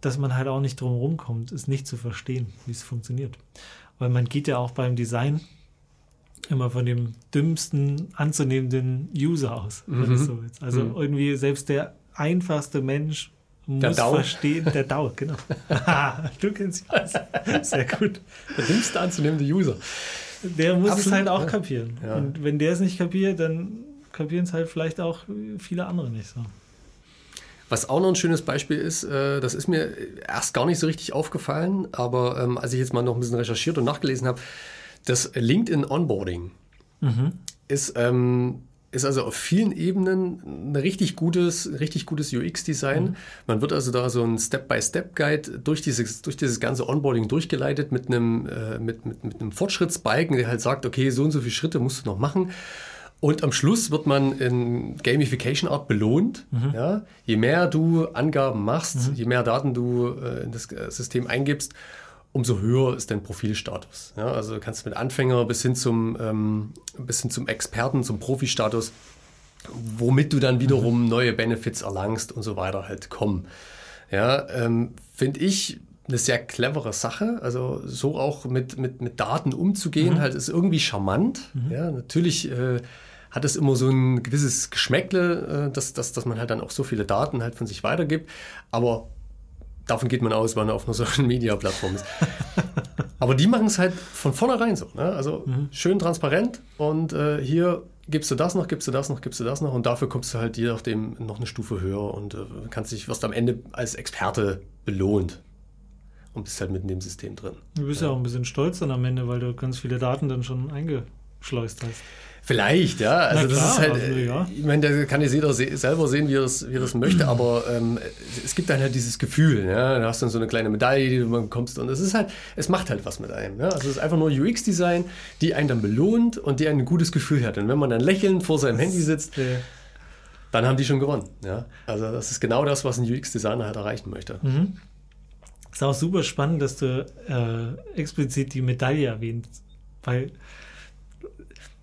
dass man halt auch nicht drum rumkommt, es nicht zu verstehen, wie es funktioniert. Weil man geht ja auch beim Design immer von dem dümmsten anzunehmenden User aus. Mhm. So also mhm. irgendwie selbst der einfachste Mensch muss der Dau. verstehen, der Dau, genau. <laughs> <laughs> du kennst ihn aus. Sehr gut. Der dümmste anzunehmende User. Der muss Absolut. es halt auch ja. kapieren. Ja. Und wenn der es nicht kapiert, dann kapieren es halt vielleicht auch viele andere nicht so. Was auch noch ein schönes Beispiel ist, äh, das ist mir erst gar nicht so richtig aufgefallen, aber ähm, als ich jetzt mal noch ein bisschen recherchiert und nachgelesen habe, das LinkedIn Onboarding mhm. ist ähm, ist also auf vielen Ebenen ein richtig gutes, richtig gutes UX-Design. Mhm. Man wird also da so ein Step-by-Step-Guide durch dieses, durch dieses ganze Onboarding durchgeleitet mit einem, äh, mit, mit, mit einem Fortschrittsbalken, der halt sagt, okay, so und so viele Schritte musst du noch machen. Und am Schluss wird man in Gamification Art belohnt. Mhm. Ja? Je mehr du Angaben machst, mhm. je mehr Daten du äh, in das äh, System eingibst, umso höher ist dein Profilstatus. Ja, also du kannst mit Anfänger bis hin zum, ähm, bis hin zum Experten, zum Profi-Status, womit du dann wiederum mhm. neue Benefits erlangst und so weiter halt kommen. Ja, ähm, finde ich eine sehr clevere Sache. Also so auch mit, mit, mit Daten umzugehen, mhm. halt ist irgendwie charmant. Mhm. Ja, natürlich äh, hat es immer so ein gewisses Geschmäckle, äh, dass, dass, dass man halt dann auch so viele Daten halt von sich weitergibt. Aber davon geht man aus, weil man auf einer Social Media Plattform ist. <laughs> Aber die machen es halt von vornherein so. Ne? Also mhm. schön transparent und äh, hier gibst du das noch, gibst du das noch, gibst du das noch und dafür kommst du halt je nachdem noch eine Stufe höher und äh, kannst dich, wirst am Ende als Experte belohnt und bist halt mitten im System drin. Du bist ja, ja auch ein bisschen stolz dann am Ende, weil du ganz viele Daten dann schon eingeschleust hast. Vielleicht, ja. Also klar, das ist halt, also, ja. ich meine, da kann jetzt jeder se selber sehen, wie er das, wie das möchte, <clears throat> aber ähm, es gibt dann halt dieses Gefühl, ja. Da hast du dann so eine kleine Medaille, die du bekommst und es ist halt, es macht halt was mit einem. Ja? Also es ist einfach nur UX-Design, die einen dann belohnt und die ein gutes Gefühl hat. Und wenn man dann lächelnd vor seinem Handy sitzt, äh, dann haben die schon gewonnen. Ja? Also das ist genau das, was ein UX-Designer halt erreichen möchte. Mhm. Ist auch super spannend, dass du äh, explizit die Medaille erwähnst, weil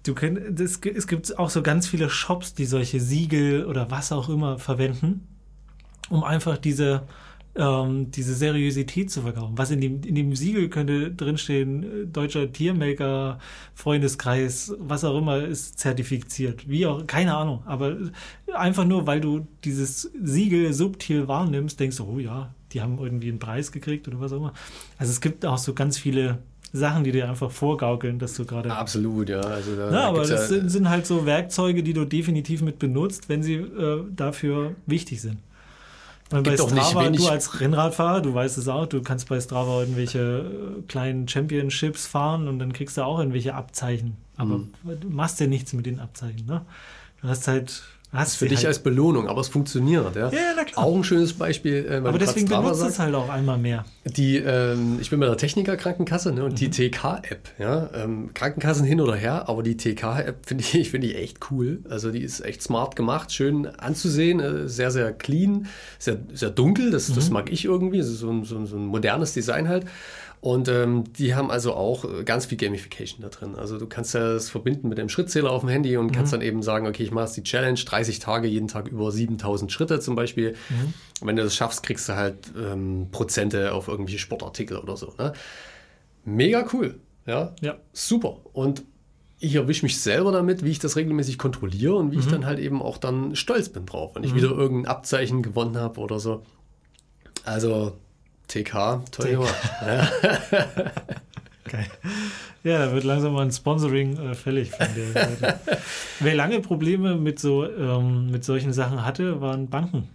Du könnt, das, es gibt auch so ganz viele Shops, die solche Siegel oder was auch immer verwenden, um einfach diese ähm, diese Seriosität zu verkaufen. Was in dem, in dem Siegel könnte drinstehen, äh, deutscher Tiermaker, Freundeskreis, was auch immer ist zertifiziert. Wie auch, keine Ahnung. Aber einfach nur, weil du dieses Siegel subtil wahrnimmst, denkst du, oh ja, die haben irgendwie einen Preis gekriegt oder was auch immer. Also es gibt auch so ganz viele Sachen, die dir einfach vorgaukeln, dass du gerade. Absolut, ja. Also da, Ja, aber das ja, sind, sind halt so Werkzeuge, die du definitiv mit benutzt, wenn sie äh, dafür wichtig sind. Weil bei Strava, du als Rennradfahrer, du weißt es auch, du kannst bei Strava irgendwelche äh, kleinen Championships fahren und dann kriegst du auch irgendwelche Abzeichen. Aber Mhm. du machst ja nichts mit den Abzeichen, ne? Du hast halt, hast für dich halt. als Belohnung, aber es funktioniert, ja. Ja, na klar. Auch ein schönes Beispiel, äh, aber deswegen benutzt es sagst. halt auch einmal mehr. Die, ähm, ich bin bei der Techniker Krankenkasse ne, und die Mhm. TK-App, ja, ähm, Krankenkassen hin oder her, aber die TK-App finde ich, <laughs> finde ich echt cool. Also die ist echt smart gemacht, schön anzusehen, äh, sehr, sehr clean, sehr, sehr dunkel, das, das Mhm. mag ich irgendwie, das ist so ein, so ein, so ein modernes Design halt. Und ähm, die haben also auch äh, ganz viel Gamification da drin. Also du kannst ja das verbinden mit dem Schrittzähler auf dem Handy und Mhm. kannst dann eben sagen, okay, ich mache jetzt die Challenge, 30 Tage, jeden Tag über 7000 Schritte zum Beispiel. Mhm. Und wenn du das schaffst, kriegst du halt ähm, Prozente auf irgendwelche Sportartikel oder so. Ne? Mega cool. Ja, Ja. super. Und ich erwische mich selber damit, wie ich das regelmäßig kontrolliere und wie Mhm. ich dann halt eben auch dann stolz bin drauf, wenn ich wieder irgendein Abzeichen gewonnen habe oder so. Also TK. Ja. <laughs> Geil. Ja, da wird langsam mal ein Sponsoring äh, fällig von der Seite. <laughs> Wer lange Probleme mit so ähm, mit solchen Sachen hatte, waren Banken.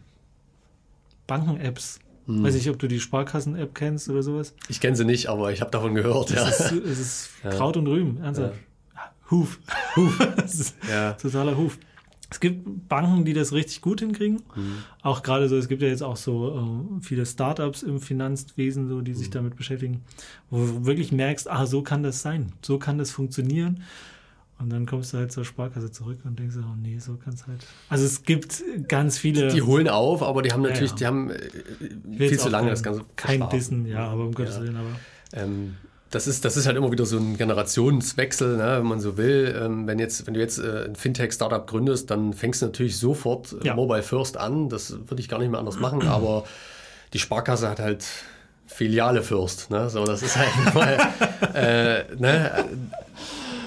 Banken-Apps. Hm. Weiß nicht, ob du die Sparkassen-App kennst oder sowas. Ich kenne sie nicht, aber ich habe davon gehört. Ja. Es ist, es ist Ja. Kraut und Rüben, ernsthaft. Huf. Huf. <laughs> Ist Ja. totaler Huf. Es gibt Banken, die das richtig gut hinkriegen. Hm. Auch gerade so, es gibt ja jetzt auch so ähm, viele Startups im Finanzwesen, so, die Hm. sich damit beschäftigen, wo du wirklich merkst, ah, so kann das sein, so kann das funktionieren. Und dann kommst du halt zur Sparkasse zurück und denkst, oh nee, so kann es halt. Also es gibt ganz viele. Die holen auf, aber die haben Ja, natürlich, ja. die haben äh, viel zu lange das Ganze Kein verschlafen. Dissen, ja, aber um Gottes Ja. Willen, aber. Ähm, das ist, das ist halt immer wieder so ein Generationswechsel, ne, wenn man so will. Ähm, wenn, jetzt, wenn du jetzt äh, ein Fintech-Startup gründest, dann fängst du natürlich sofort äh, Ja. Mobile First an. Das würde ich gar nicht mehr anders machen, <clears throat> aber die Sparkasse hat halt Filiale First. Ne? So, das ist halt <laughs> mal, äh, ne?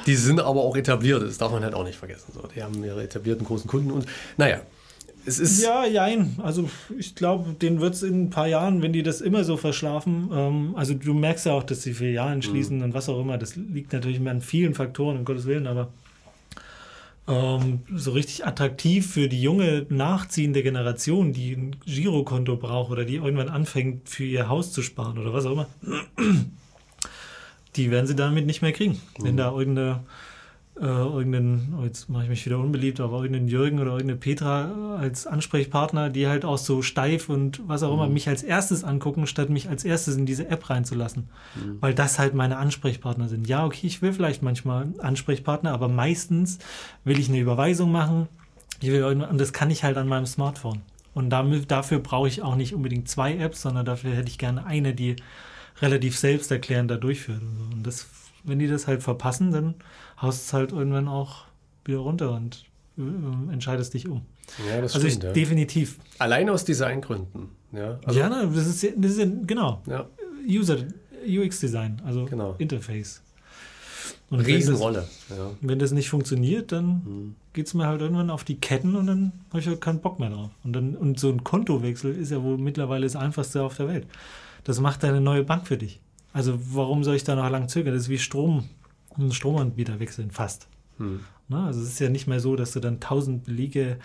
Die sind aber auch etabliert, das darf man halt auch nicht vergessen. So, die haben ihre etablierten großen Kunden und naja, es ist. Ja, jein. Also ich glaube, den wird es in ein paar Jahren, wenn die das immer so verschlafen, ähm, also du merkst ja auch, dass die Filialen schließen und was auch immer, das liegt natürlich immer an vielen Faktoren, um Gottes Willen, aber ähm, so richtig attraktiv für die junge, nachziehende Generation, die ein Girokonto braucht oder die irgendwann anfängt, für ihr Haus zu sparen oder was auch immer, <clears throat> die werden sie damit nicht mehr kriegen. Wenn da irgendeine äh, irgendeinen, oh, jetzt mache ich mich wieder unbeliebt, aber irgendeinen Jürgen oder irgendeine Petra als Ansprechpartner, die halt auch so steif und was auch immer mich als erstes angucken, statt mich als erstes in diese App reinzulassen. Weil das halt meine Ansprechpartner sind. Ja, okay, ich will vielleicht manchmal Ansprechpartner, aber meistens will ich eine Überweisung machen. Will, und das kann ich halt an meinem Smartphone. Und damit, dafür brauche ich auch nicht unbedingt zwei Apps, sondern dafür hätte ich gerne eine, die relativ selbsterklärend da durchführt. Und, so. und das, wenn die das halt verpassen, dann haust es halt irgendwann auch wieder runter und äh, entscheidest dich um. Ja, das also ich, stimmt. ja. definitiv. Allein aus Designgründen. Ja, also, ja, ne, das ist, das ist genau, ja User, UX-Design, also Genau. Interface. Und wenn das, Riesenrolle. Ja. wenn das nicht funktioniert, dann Mhm. geht es mir halt irgendwann auf die Ketten und dann habe ich halt keinen Bock mehr drauf. Und, dann, und so ein Kontowechsel ist ja wohl mittlerweile das einfachste auf der Welt. Das macht deine neue Bank für dich. Also warum soll ich da noch lang zögern? Das ist wie Strom, ein Stromanbieter wechseln, fast. Hm. Ne? Also es ist ja nicht mehr so, dass du dann tausend Belege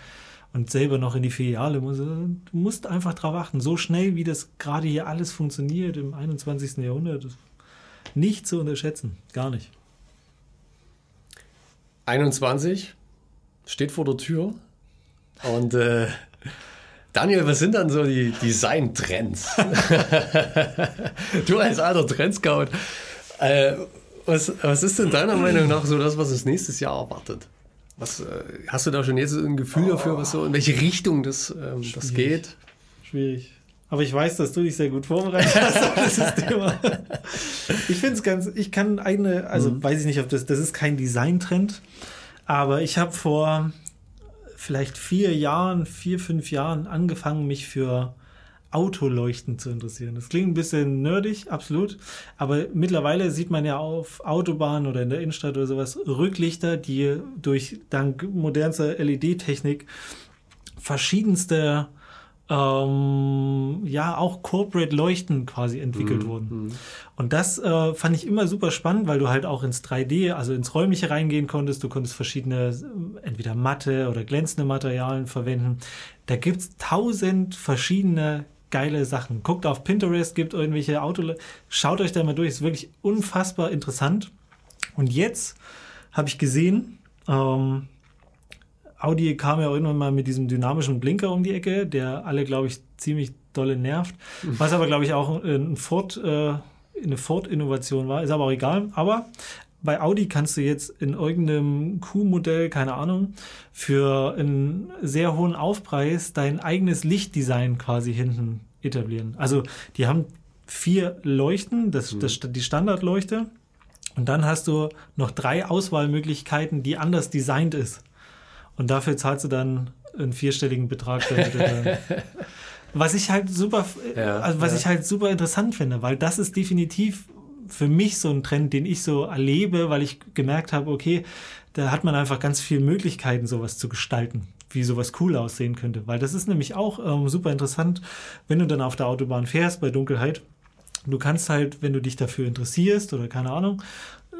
und selber noch in die Filiale musst. Du musst einfach drauf achten. So schnell, wie das gerade hier alles funktioniert im 21. Jahrhundert, nicht zu unterschätzen. Gar nicht. 21 steht vor der Tür und äh, Daniel, was sind dann so die Design-Trends? <laughs> du als alter Trendscout, äh, was, was ist denn deiner Meinung nach so das, was uns nächstes Jahr erwartet? Was, äh, hast du da schon jetzt ein Gefühl dafür, was so, in welche Richtung das, ähm, das geht? Schwierig. Aber ich weiß, dass du dich sehr gut vorbereitet hast auf <laughs> dieses Thema. Ich finde es ganz, ich kann eine, also weiß ich nicht, ob das, das ist kein Designtrend, aber ich habe vor vielleicht vier Jahren, vier, fünf Jahren angefangen, mich für Autoleuchten zu interessieren. Das klingt ein bisschen nerdig, absolut. Aber mittlerweile sieht man ja auf Autobahnen oder in der Innenstadt oder sowas Rücklichter, die durch dank modernster LED-Technik verschiedenste ähm, ja auch Corporate Leuchten quasi entwickelt Mhm, wurden. Und das äh, fand ich immer super spannend, weil du halt auch ins 3D, also ins Räumliche reingehen konntest. Du konntest verschiedene, entweder matte oder glänzende Materialien verwenden. Da gibt's tausend verschiedene geile Sachen. Guckt auf Pinterest, gibt irgendwelche Auto, schaut euch da mal durch. Ist wirklich unfassbar interessant. Und jetzt habe ich gesehen, ähm, Audi kam ja irgendwann mal mit diesem dynamischen Blinker um die Ecke, der alle, glaube ich, ziemlich dolle nervt. Was aber, glaube ich, auch ein Ford, äh, eine Ford-Innovation war. Ist aber auch egal. Aber bei Audi kannst du jetzt in irgendeinem Q-Modell, keine Ahnung, für einen sehr hohen Aufpreis dein eigenes Lichtdesign quasi hinten etablieren. Also die haben vier Leuchten, das, das, die Standardleuchte. Und dann hast du noch drei Auswahlmöglichkeiten, die anders designt ist. Und dafür zahlst du dann einen vierstelligen Betrag. <laughs> was ich halt super, Ja, also was ja. ich halt super interessant finde, weil das ist definitiv für mich so ein Trend, den ich so erlebe, weil ich gemerkt habe, okay, da hat man einfach ganz viele Möglichkeiten, sowas zu gestalten, wie sowas cool aussehen könnte. Weil das ist nämlich auch ähm, super interessant, wenn du dann auf der Autobahn fährst bei Dunkelheit. Du kannst halt, wenn du dich dafür interessierst oder keine Ahnung,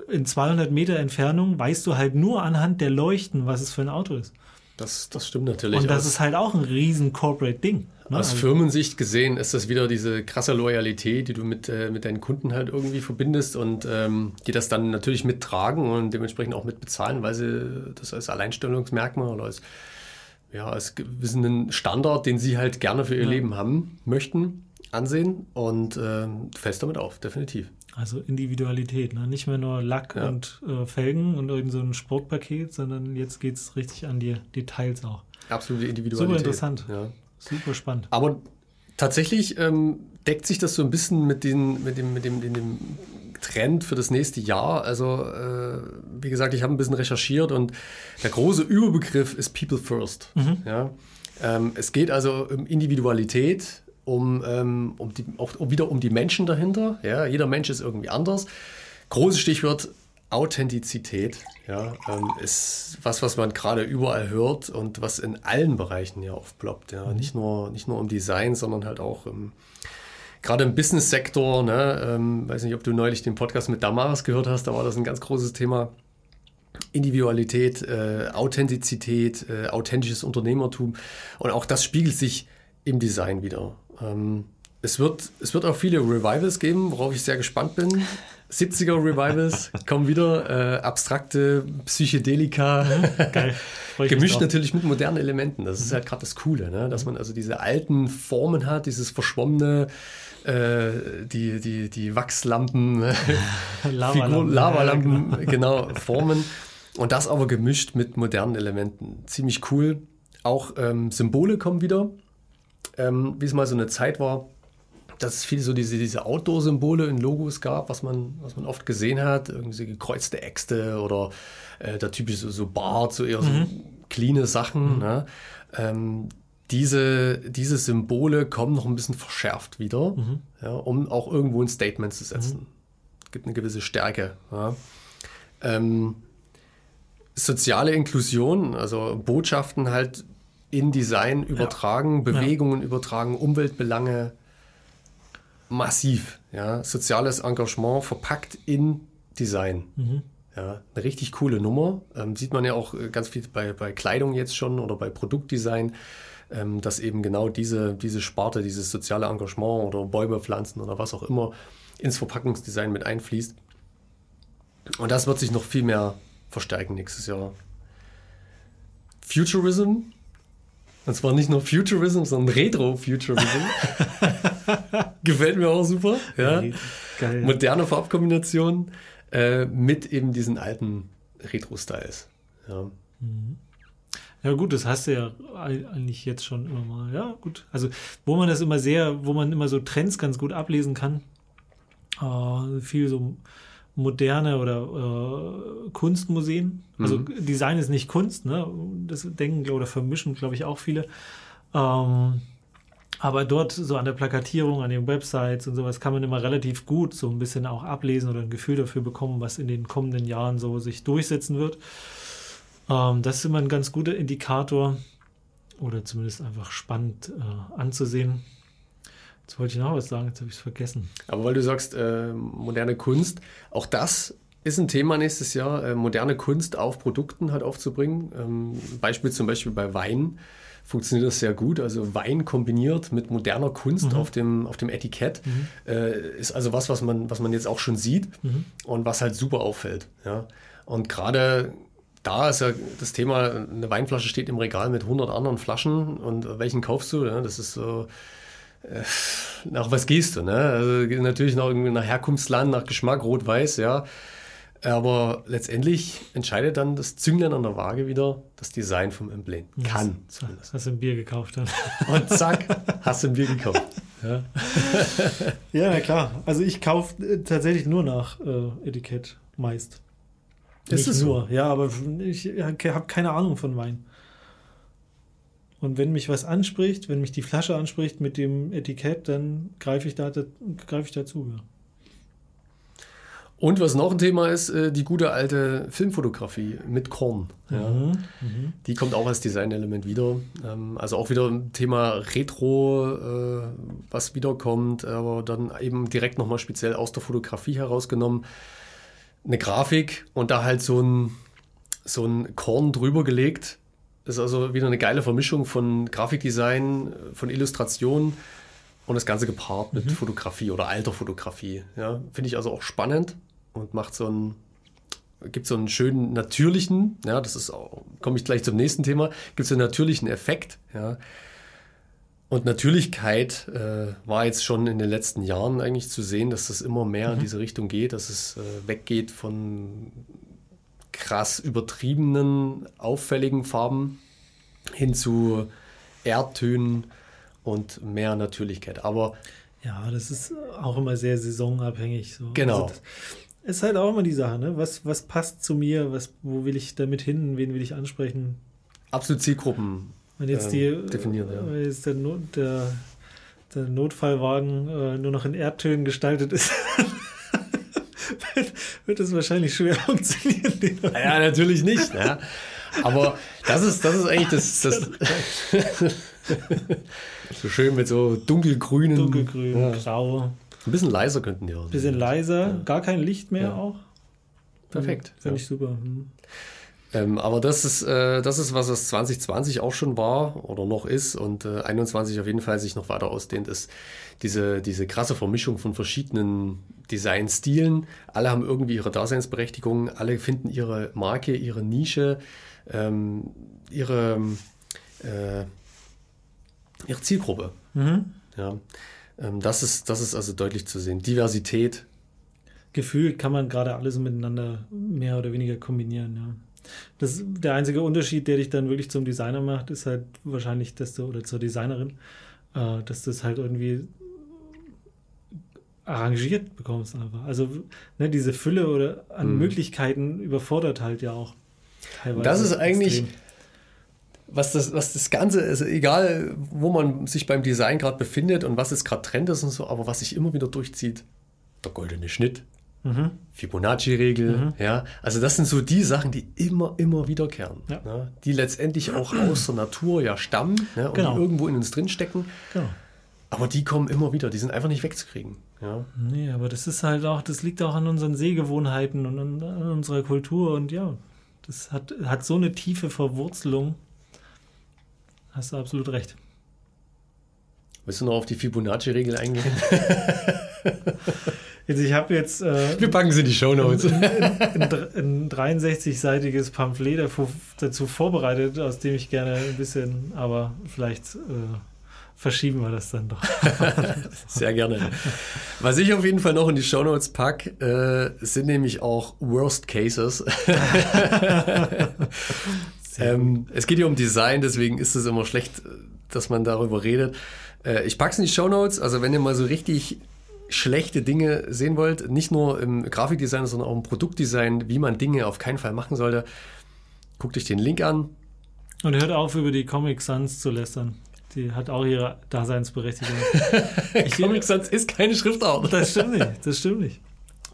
in 200 Meter Entfernung weißt du halt nur anhand der Leuchten, was es für ein Auto ist. Das, das stimmt natürlich. Und das ist halt auch ein riesen Corporate-Ding. Ne? Aus Also- Firmensicht gesehen ist das wieder diese krasse Loyalität, die du mit, äh, mit deinen Kunden halt irgendwie verbindest und ähm, die das dann natürlich mittragen und dementsprechend auch mitbezahlen, weil sie das als Alleinstellungsmerkmal oder als, ja, als gewissen Standard, den sie halt gerne für ihr Ja. Leben haben möchten, ansehen und du fällst damit auf, definitiv. Also Individualität, ne? nicht mehr nur Lack Ja. und äh, Felgen und irgend so ein Sportpaket, sondern jetzt geht es richtig an die Details auch. Absolute Individualität. Super interessant. Ja. Super spannend. Aber tatsächlich ähm, deckt sich das so ein bisschen mit, den, mit, dem, mit, dem, mit dem Trend für das nächste Jahr. Also, äh, wie gesagt, ich habe ein bisschen recherchiert und der große Überbegriff ist People First. Ja? Ähm, es geht also um Individualität, um, ähm, um die, auch wieder um die Menschen dahinter. Ja? Jeder Mensch ist irgendwie anders. Großes Stichwort Authentizität. Ja, ähm, ist was, was man gerade überall hört und was in allen Bereichen ja aufploppt. Ja, nicht nur, nicht nur im Design, sondern halt auch im, gerade im Business-Sektor. Ne, ähm, weiß nicht, ob du neulich den Podcast mit Damaris gehört hast, da war das ein ganz großes Thema. Individualität, äh, Authentizität, äh, authentisches Unternehmertum und auch das spiegelt sich im Design wieder. Ähm, es, wird, es wird auch viele Revivals geben, worauf ich sehr gespannt bin. 70er Revivals kommen wieder, äh, abstrakte Psychedelika, Geil. Ich mich gemischt natürlich mit modernen Elementen. Das ist halt gerade das Coole, ne? dass man also diese alten Formen hat, dieses verschwommene, äh, die, die, die Wachslampen, <laughs> Lavalampen. Lavalampen, genau, Formen. Und das aber gemischt mit modernen Elementen. Ziemlich cool. Auch ähm, Symbole kommen wieder. Ähm, wie es mal so eine Zeit war, dass es viele so diese, diese Outdoor-Symbole in Logos gab, was man, was man oft gesehen hat. Irgendwie gekreuzte Äxte oder äh, der typische so, so Bart, so eher so cleane Sachen. Ne? Ähm, diese, diese Symbole kommen noch ein bisschen verschärft wieder, ja, um auch irgendwo ein Statement zu setzen. Es gibt eine gewisse Stärke. Ja. Ähm, soziale Inklusion, also Botschaften halt in Design übertragen, Bewegungen übertragen, Umweltbelange massiv. Ja. Soziales Engagement verpackt in Design. Ja, eine richtig coole Nummer. Ähm, sieht man ja auch äh, ganz viel bei, bei Kleidung jetzt schon oder bei Produktdesign, ähm, dass eben genau diese, diese Sparte, dieses soziale Engagement oder Bäume pflanzen oder was auch immer ins Verpackungsdesign mit einfließt. Und das wird sich noch viel mehr verstärken nächstes Jahr. Futurism. Und zwar nicht nur Futurism, sondern Retro-Futurism. <laughs> <laughs> Gefällt mir auch super. Ja. Geil. Moderne Farbkombinationen äh, mit eben diesen alten Retro-Styles. Ja. Ja gut, das hast du ja eigentlich jetzt schon immer mal. Ja gut, also wo man das immer sehr, wo man immer so Trends ganz gut ablesen kann. Äh, viel so moderne oder äh, Kunstmuseen. Also Design ist nicht Kunst, ne? Das denken oder vermischen, glaube ich, auch viele. Ähm, Aber dort, so an der Plakatierung, an den Websites und sowas, kann man immer relativ gut so ein bisschen auch ablesen oder ein Gefühl dafür bekommen, was in den kommenden Jahren so sich durchsetzen wird. Ähm, das ist immer ein ganz guter Indikator oder zumindest einfach spannend äh, anzusehen. Jetzt wollte ich noch was sagen, jetzt habe ich es vergessen. Aber weil du sagst, äh, moderne Kunst, auch das ist ein Thema nächstes Jahr, äh, moderne Kunst auf Produkten halt aufzubringen. Ähm, Beispiel zum Beispiel bei Wein funktioniert das sehr gut. Also Wein kombiniert mit moderner Kunst mhm. auf, dem, auf dem Etikett mhm. äh, ist also was, was man, was man jetzt auch schon sieht mhm. und was halt super auffällt. Ja. Und gerade da ist ja das Thema, eine Weinflasche steht im Regal mit 100 anderen Flaschen und welchen kaufst du? Ja? Das ist so, äh, nach was gehst du? Ne? Also natürlich nach, nach Herkunftsland, nach Geschmack, rot-weiß, ja. Aber letztendlich entscheidet dann das Zünglein an der Waage wieder das Design vom Emblem. Kann. Das hast du ein Bier gekauft dann. <laughs> Und zack, hast du ein Bier gekauft. Ja, <laughs> ja klar. Also ich kaufe äh, tatsächlich nur nach äh, Etikett meist. Ist Nicht es nur, so? ja, aber ich habe keine Ahnung von Wein. Und wenn mich was anspricht, wenn mich die Flasche anspricht mit dem Etikett, dann greife ich, da, greif ich dazu. Ja. Und was noch ein Thema ist, äh, die gute alte Filmfotografie mit Korn. Ja. Mhm, mhm. Die kommt auch als Designelement wieder. Ähm, also auch wieder ein Thema Retro, äh, was wiederkommt, aber dann eben direkt nochmal speziell aus der Fotografie herausgenommen. Eine Grafik und da halt so ein, so ein Korn drüber gelegt. Ist also wieder eine geile Vermischung von Grafikdesign, von Illustration und das Ganze gepaart mit mhm. Fotografie oder alter Fotografie. Ja, Finde ich also auch spannend und macht so einen, gibt so einen schönen natürlichen, ja, das ist auch, komme ich gleich zum nächsten Thema, gibt so einen natürlichen Effekt, ja. Und Natürlichkeit äh, war jetzt schon in den letzten Jahren eigentlich zu sehen, dass das immer mehr mhm. in diese Richtung geht, dass es äh, weggeht von krass übertriebenen, auffälligen Farben hin zu Erdtönen und mehr Natürlichkeit. Aber ja, das ist auch immer sehr saisonabhängig. So. Genau. Also ist halt auch immer die Sache, ne? Was, was passt zu mir? Was, wo will ich damit hin? Wen will ich ansprechen? Absolut Zielgruppen wenn jetzt ähm, die, definieren. Ja. Wenn jetzt der, Not, der, der Notfallwagen äh, nur noch in Erdtönen gestaltet ist, <laughs> wird es wahrscheinlich schwer <laughs> funktionieren. Ja, natürlich nicht. Ja. Aber das ist, das ist eigentlich das. das <laughs> so schön mit so dunkelgrünen. Dunkelgrün, ja. grau. Ein bisschen leiser könnten die auch. Ein bisschen leiser, ja. gar kein Licht mehr ja. auch. Perfekt. Finde ich super. Hm. Ähm, aber das ist, äh, das ist, was es 2020 auch schon war oder noch ist und äh, 21 auf jeden Fall sich noch weiter ausdehnt, ist diese, diese krasse Vermischung von verschiedenen Designstilen. Alle haben irgendwie ihre Daseinsberechtigung, alle finden ihre Marke, ihre Nische, ähm, ihre, äh, ihre Zielgruppe. Mhm. Ja. Ähm, das, ist, das ist also deutlich zu sehen. Diversität. Gefühlt kann man gerade alles miteinander mehr oder weniger kombinieren, ja. Das, der einzige Unterschied, der dich dann wirklich zum Designer macht, ist halt wahrscheinlich, dass du, oder zur Designerin, äh, dass du es halt irgendwie arrangiert bekommst einfach. Also ne, diese Fülle oder an hm. Möglichkeiten überfordert halt ja auch teilweise. Das ist eigentlich, extrem was das, was das Ganze ist, egal wo man sich beim Design gerade befindet und was es gerade Trend ist und so, aber was sich immer wieder durchzieht, der goldene Schnitt, mhm. Fibonacci-Regel, mhm. ja, also das sind so die Sachen, die immer, immer wiederkehren, ja. ne, die letztendlich auch aus der Natur ja stammen ne, und genau. irgendwo in uns drinstecken. Genau. Aber die kommen immer wieder, die sind einfach nicht wegzukriegen. Ja. Nee, aber das ist halt auch, das liegt auch an unseren Sehgewohnheiten und an, an unserer Kultur und ja, das hat, hat so eine tiefe Verwurzelung hast du absolut recht. Willst du noch auf die Fibonacci-Regel eingehen? jetzt, <laughs> ich habe jetzt. Äh, Wir packen sie in die Show Notes. Ein, ein, ein 63-seitiges Pamphlet dazu vorbereitet, aus dem ich gerne ein bisschen, aber vielleicht. Äh, verschieben wir das dann doch. <laughs> Sehr gerne. Was ich auf jeden Fall noch in die Show Notes packe, äh, sind nämlich auch Worst Cases. <laughs> Ähm, es geht hier um Design, deswegen ist es immer schlecht, dass man darüber redet. Äh, ich packe es in die Show Notes. Also wenn ihr mal so richtig schlechte Dinge sehen wollt, nicht nur im Grafikdesign, sondern auch im Produktdesign, wie man Dinge auf keinen Fall machen sollte, guckt euch den Link an. Und hört auf, über die Comic Sans zu lästern. Die hat auch ihre Daseinsberechtigung. <laughs> Comic Sans ist keine Schriftart. Das stimmt nicht. Das stimmt nicht.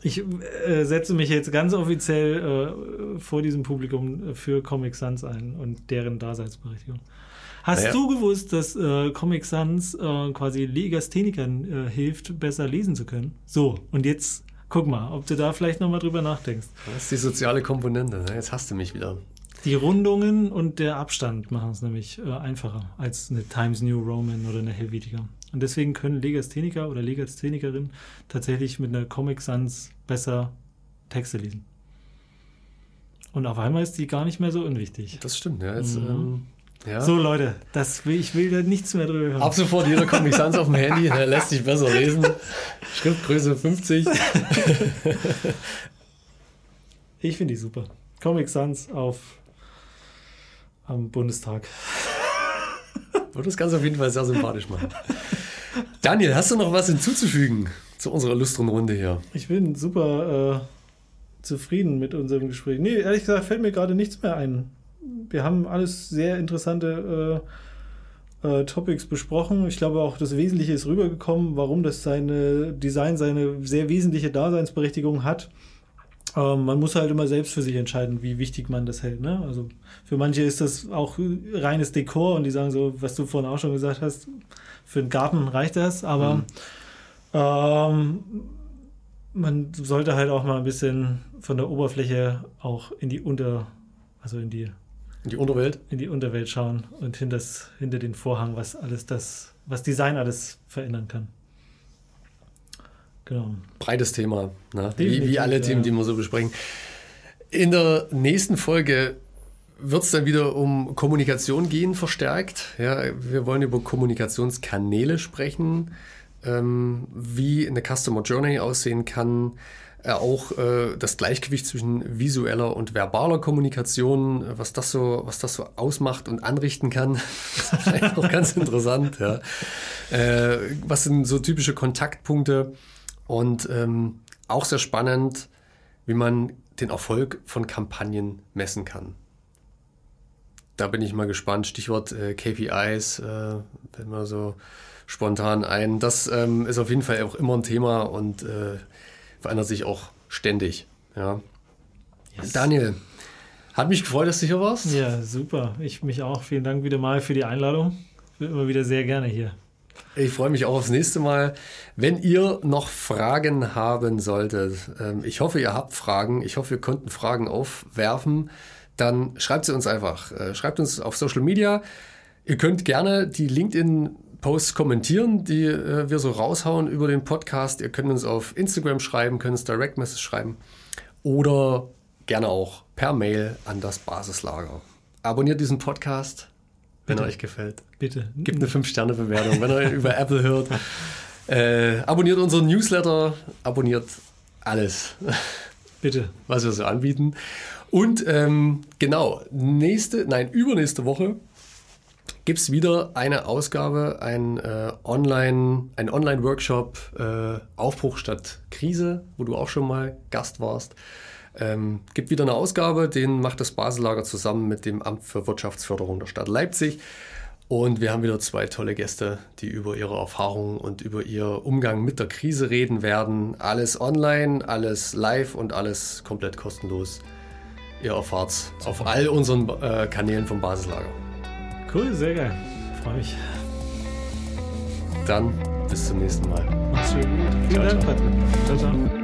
Ich äh, setze mich jetzt ganz offiziell äh, vor diesem Publikum für Comic Sans ein und deren Daseinsberechtigung. Hast naja. du gewusst, dass äh, Comic Sans äh, quasi Legasthenikern äh, hilft, besser lesen zu können? So, und jetzt guck mal, ob du da vielleicht nochmal drüber nachdenkst. Das ist die soziale Komponente. Ne? Jetzt hast du mich wieder. Die Rundungen und der Abstand machen es nämlich äh, einfacher als eine Times New Roman oder eine Helvetica. Und deswegen können Legastheniker oder Legasthenikerin tatsächlich mit einer Comic Sans besser Texte lesen. Und auf einmal ist die gar nicht mehr so unwichtig. Das stimmt, ja. Jetzt, mhm. ähm, ja. So Leute, das will, ich will da nichts mehr drüber hören. Ab sofort jeder Comic Sans auf dem Handy, der lässt sich besser lesen. Schriftgröße 50. <laughs> ich finde die super. Comic Sans auf am Bundestag. <laughs> Würde das Ganze auf jeden Fall sehr sympathisch machen. Daniel, hast du noch was hinzuzufügen zu unserer illustren Runde hier? Ich bin super äh, zufrieden mit unserem Gespräch. Nee, ehrlich gesagt fällt mir gerade nichts mehr ein. Wir haben alles sehr interessante äh, äh, Topics besprochen. Ich glaube auch, das Wesentliche ist rübergekommen, warum das seine Design seine sehr wesentliche Daseinsberechtigung hat. Ähm, man muss halt immer selbst für sich entscheiden, wie wichtig man das hält. Ne? Also für manche ist das auch reines Dekor und die sagen so, was du vorhin auch schon gesagt hast, für den Garten reicht das, aber mhm. ähm, man sollte halt auch mal ein bisschen von der Oberfläche auch in die Unter, also in die in die Unterwelt? In die Unterwelt schauen und hinter, das, hinter den Vorhang, was alles das, was Design alles verändern kann. Genau. Breites Thema, ne? wie, wie alle Themen, die wir so besprechen. In der nächsten Folge wird es dann wieder um Kommunikation gehen, verstärkt. Ja, wir wollen über Kommunikationskanäle sprechen, ähm, wie eine Customer Journey aussehen kann, äh, auch äh, das Gleichgewicht zwischen visueller und verbaler Kommunikation, was das so, was das so ausmacht und anrichten kann. das <laughs> ist vielleicht auch ganz interessant. Ja. Äh, was sind so typische Kontaktpunkte? Und ähm, auch sehr spannend, wie man den Erfolg von Kampagnen messen kann. Da bin ich mal gespannt. Stichwort äh, KPIs, äh, wenn wir so spontan ein. Das ähm, ist auf jeden Fall auch immer ein Thema und äh, verändert sich auch ständig. Ja. Yes. Daniel, hat mich gefreut, dass du hier warst. Ja, super. Ich mich auch. Vielen Dank wieder mal für die Einladung. Ich bin immer wieder sehr gerne hier. Ich freue mich auch aufs nächste Mal. Wenn ihr noch Fragen haben solltet, ähm, ich hoffe, ihr habt Fragen. Ich hoffe, wir konnten Fragen aufwerfen. Dann schreibt sie uns einfach. Äh, schreibt uns auf Social Media. Ihr könnt gerne die LinkedIn-Posts kommentieren, die äh, wir so raushauen über den Podcast. Ihr könnt uns auf Instagram schreiben, könnt uns Direct Message schreiben oder gerne auch per Mail an das Basislager. Abonniert diesen Podcast wenn er euch gefällt. Bitte. Gibt eine 5-Sterne-Bewertung, wenn ihr über Apple hört. <laughs> Äh, abonniert unseren Newsletter, abonniert alles. Bitte. Was wir so anbieten. Und ähm, genau, nächste, nein, übernächste Woche gibt es wieder eine Ausgabe, ein äh, Online, ein Online-Workshop äh, Aufbruch statt Krise, wo du auch schon mal Gast warst. Ähm, gibt wieder eine Ausgabe, den macht das Basellager zusammen mit dem Amt für Wirtschaftsförderung der Stadt Leipzig. Und wir haben wieder zwei tolle Gäste, die über ihre Erfahrungen und über ihr Umgang mit der Krise reden werden. Alles online, alles live und alles komplett kostenlos. Ihr erfahrt es auf all unseren äh, Kanälen vom Basislager. Cool, sehr geil. Freue mich. Dann bis zum nächsten Mal. Mach's schön. Vielen ciao, Dank. Patrick. Ciao, ciao.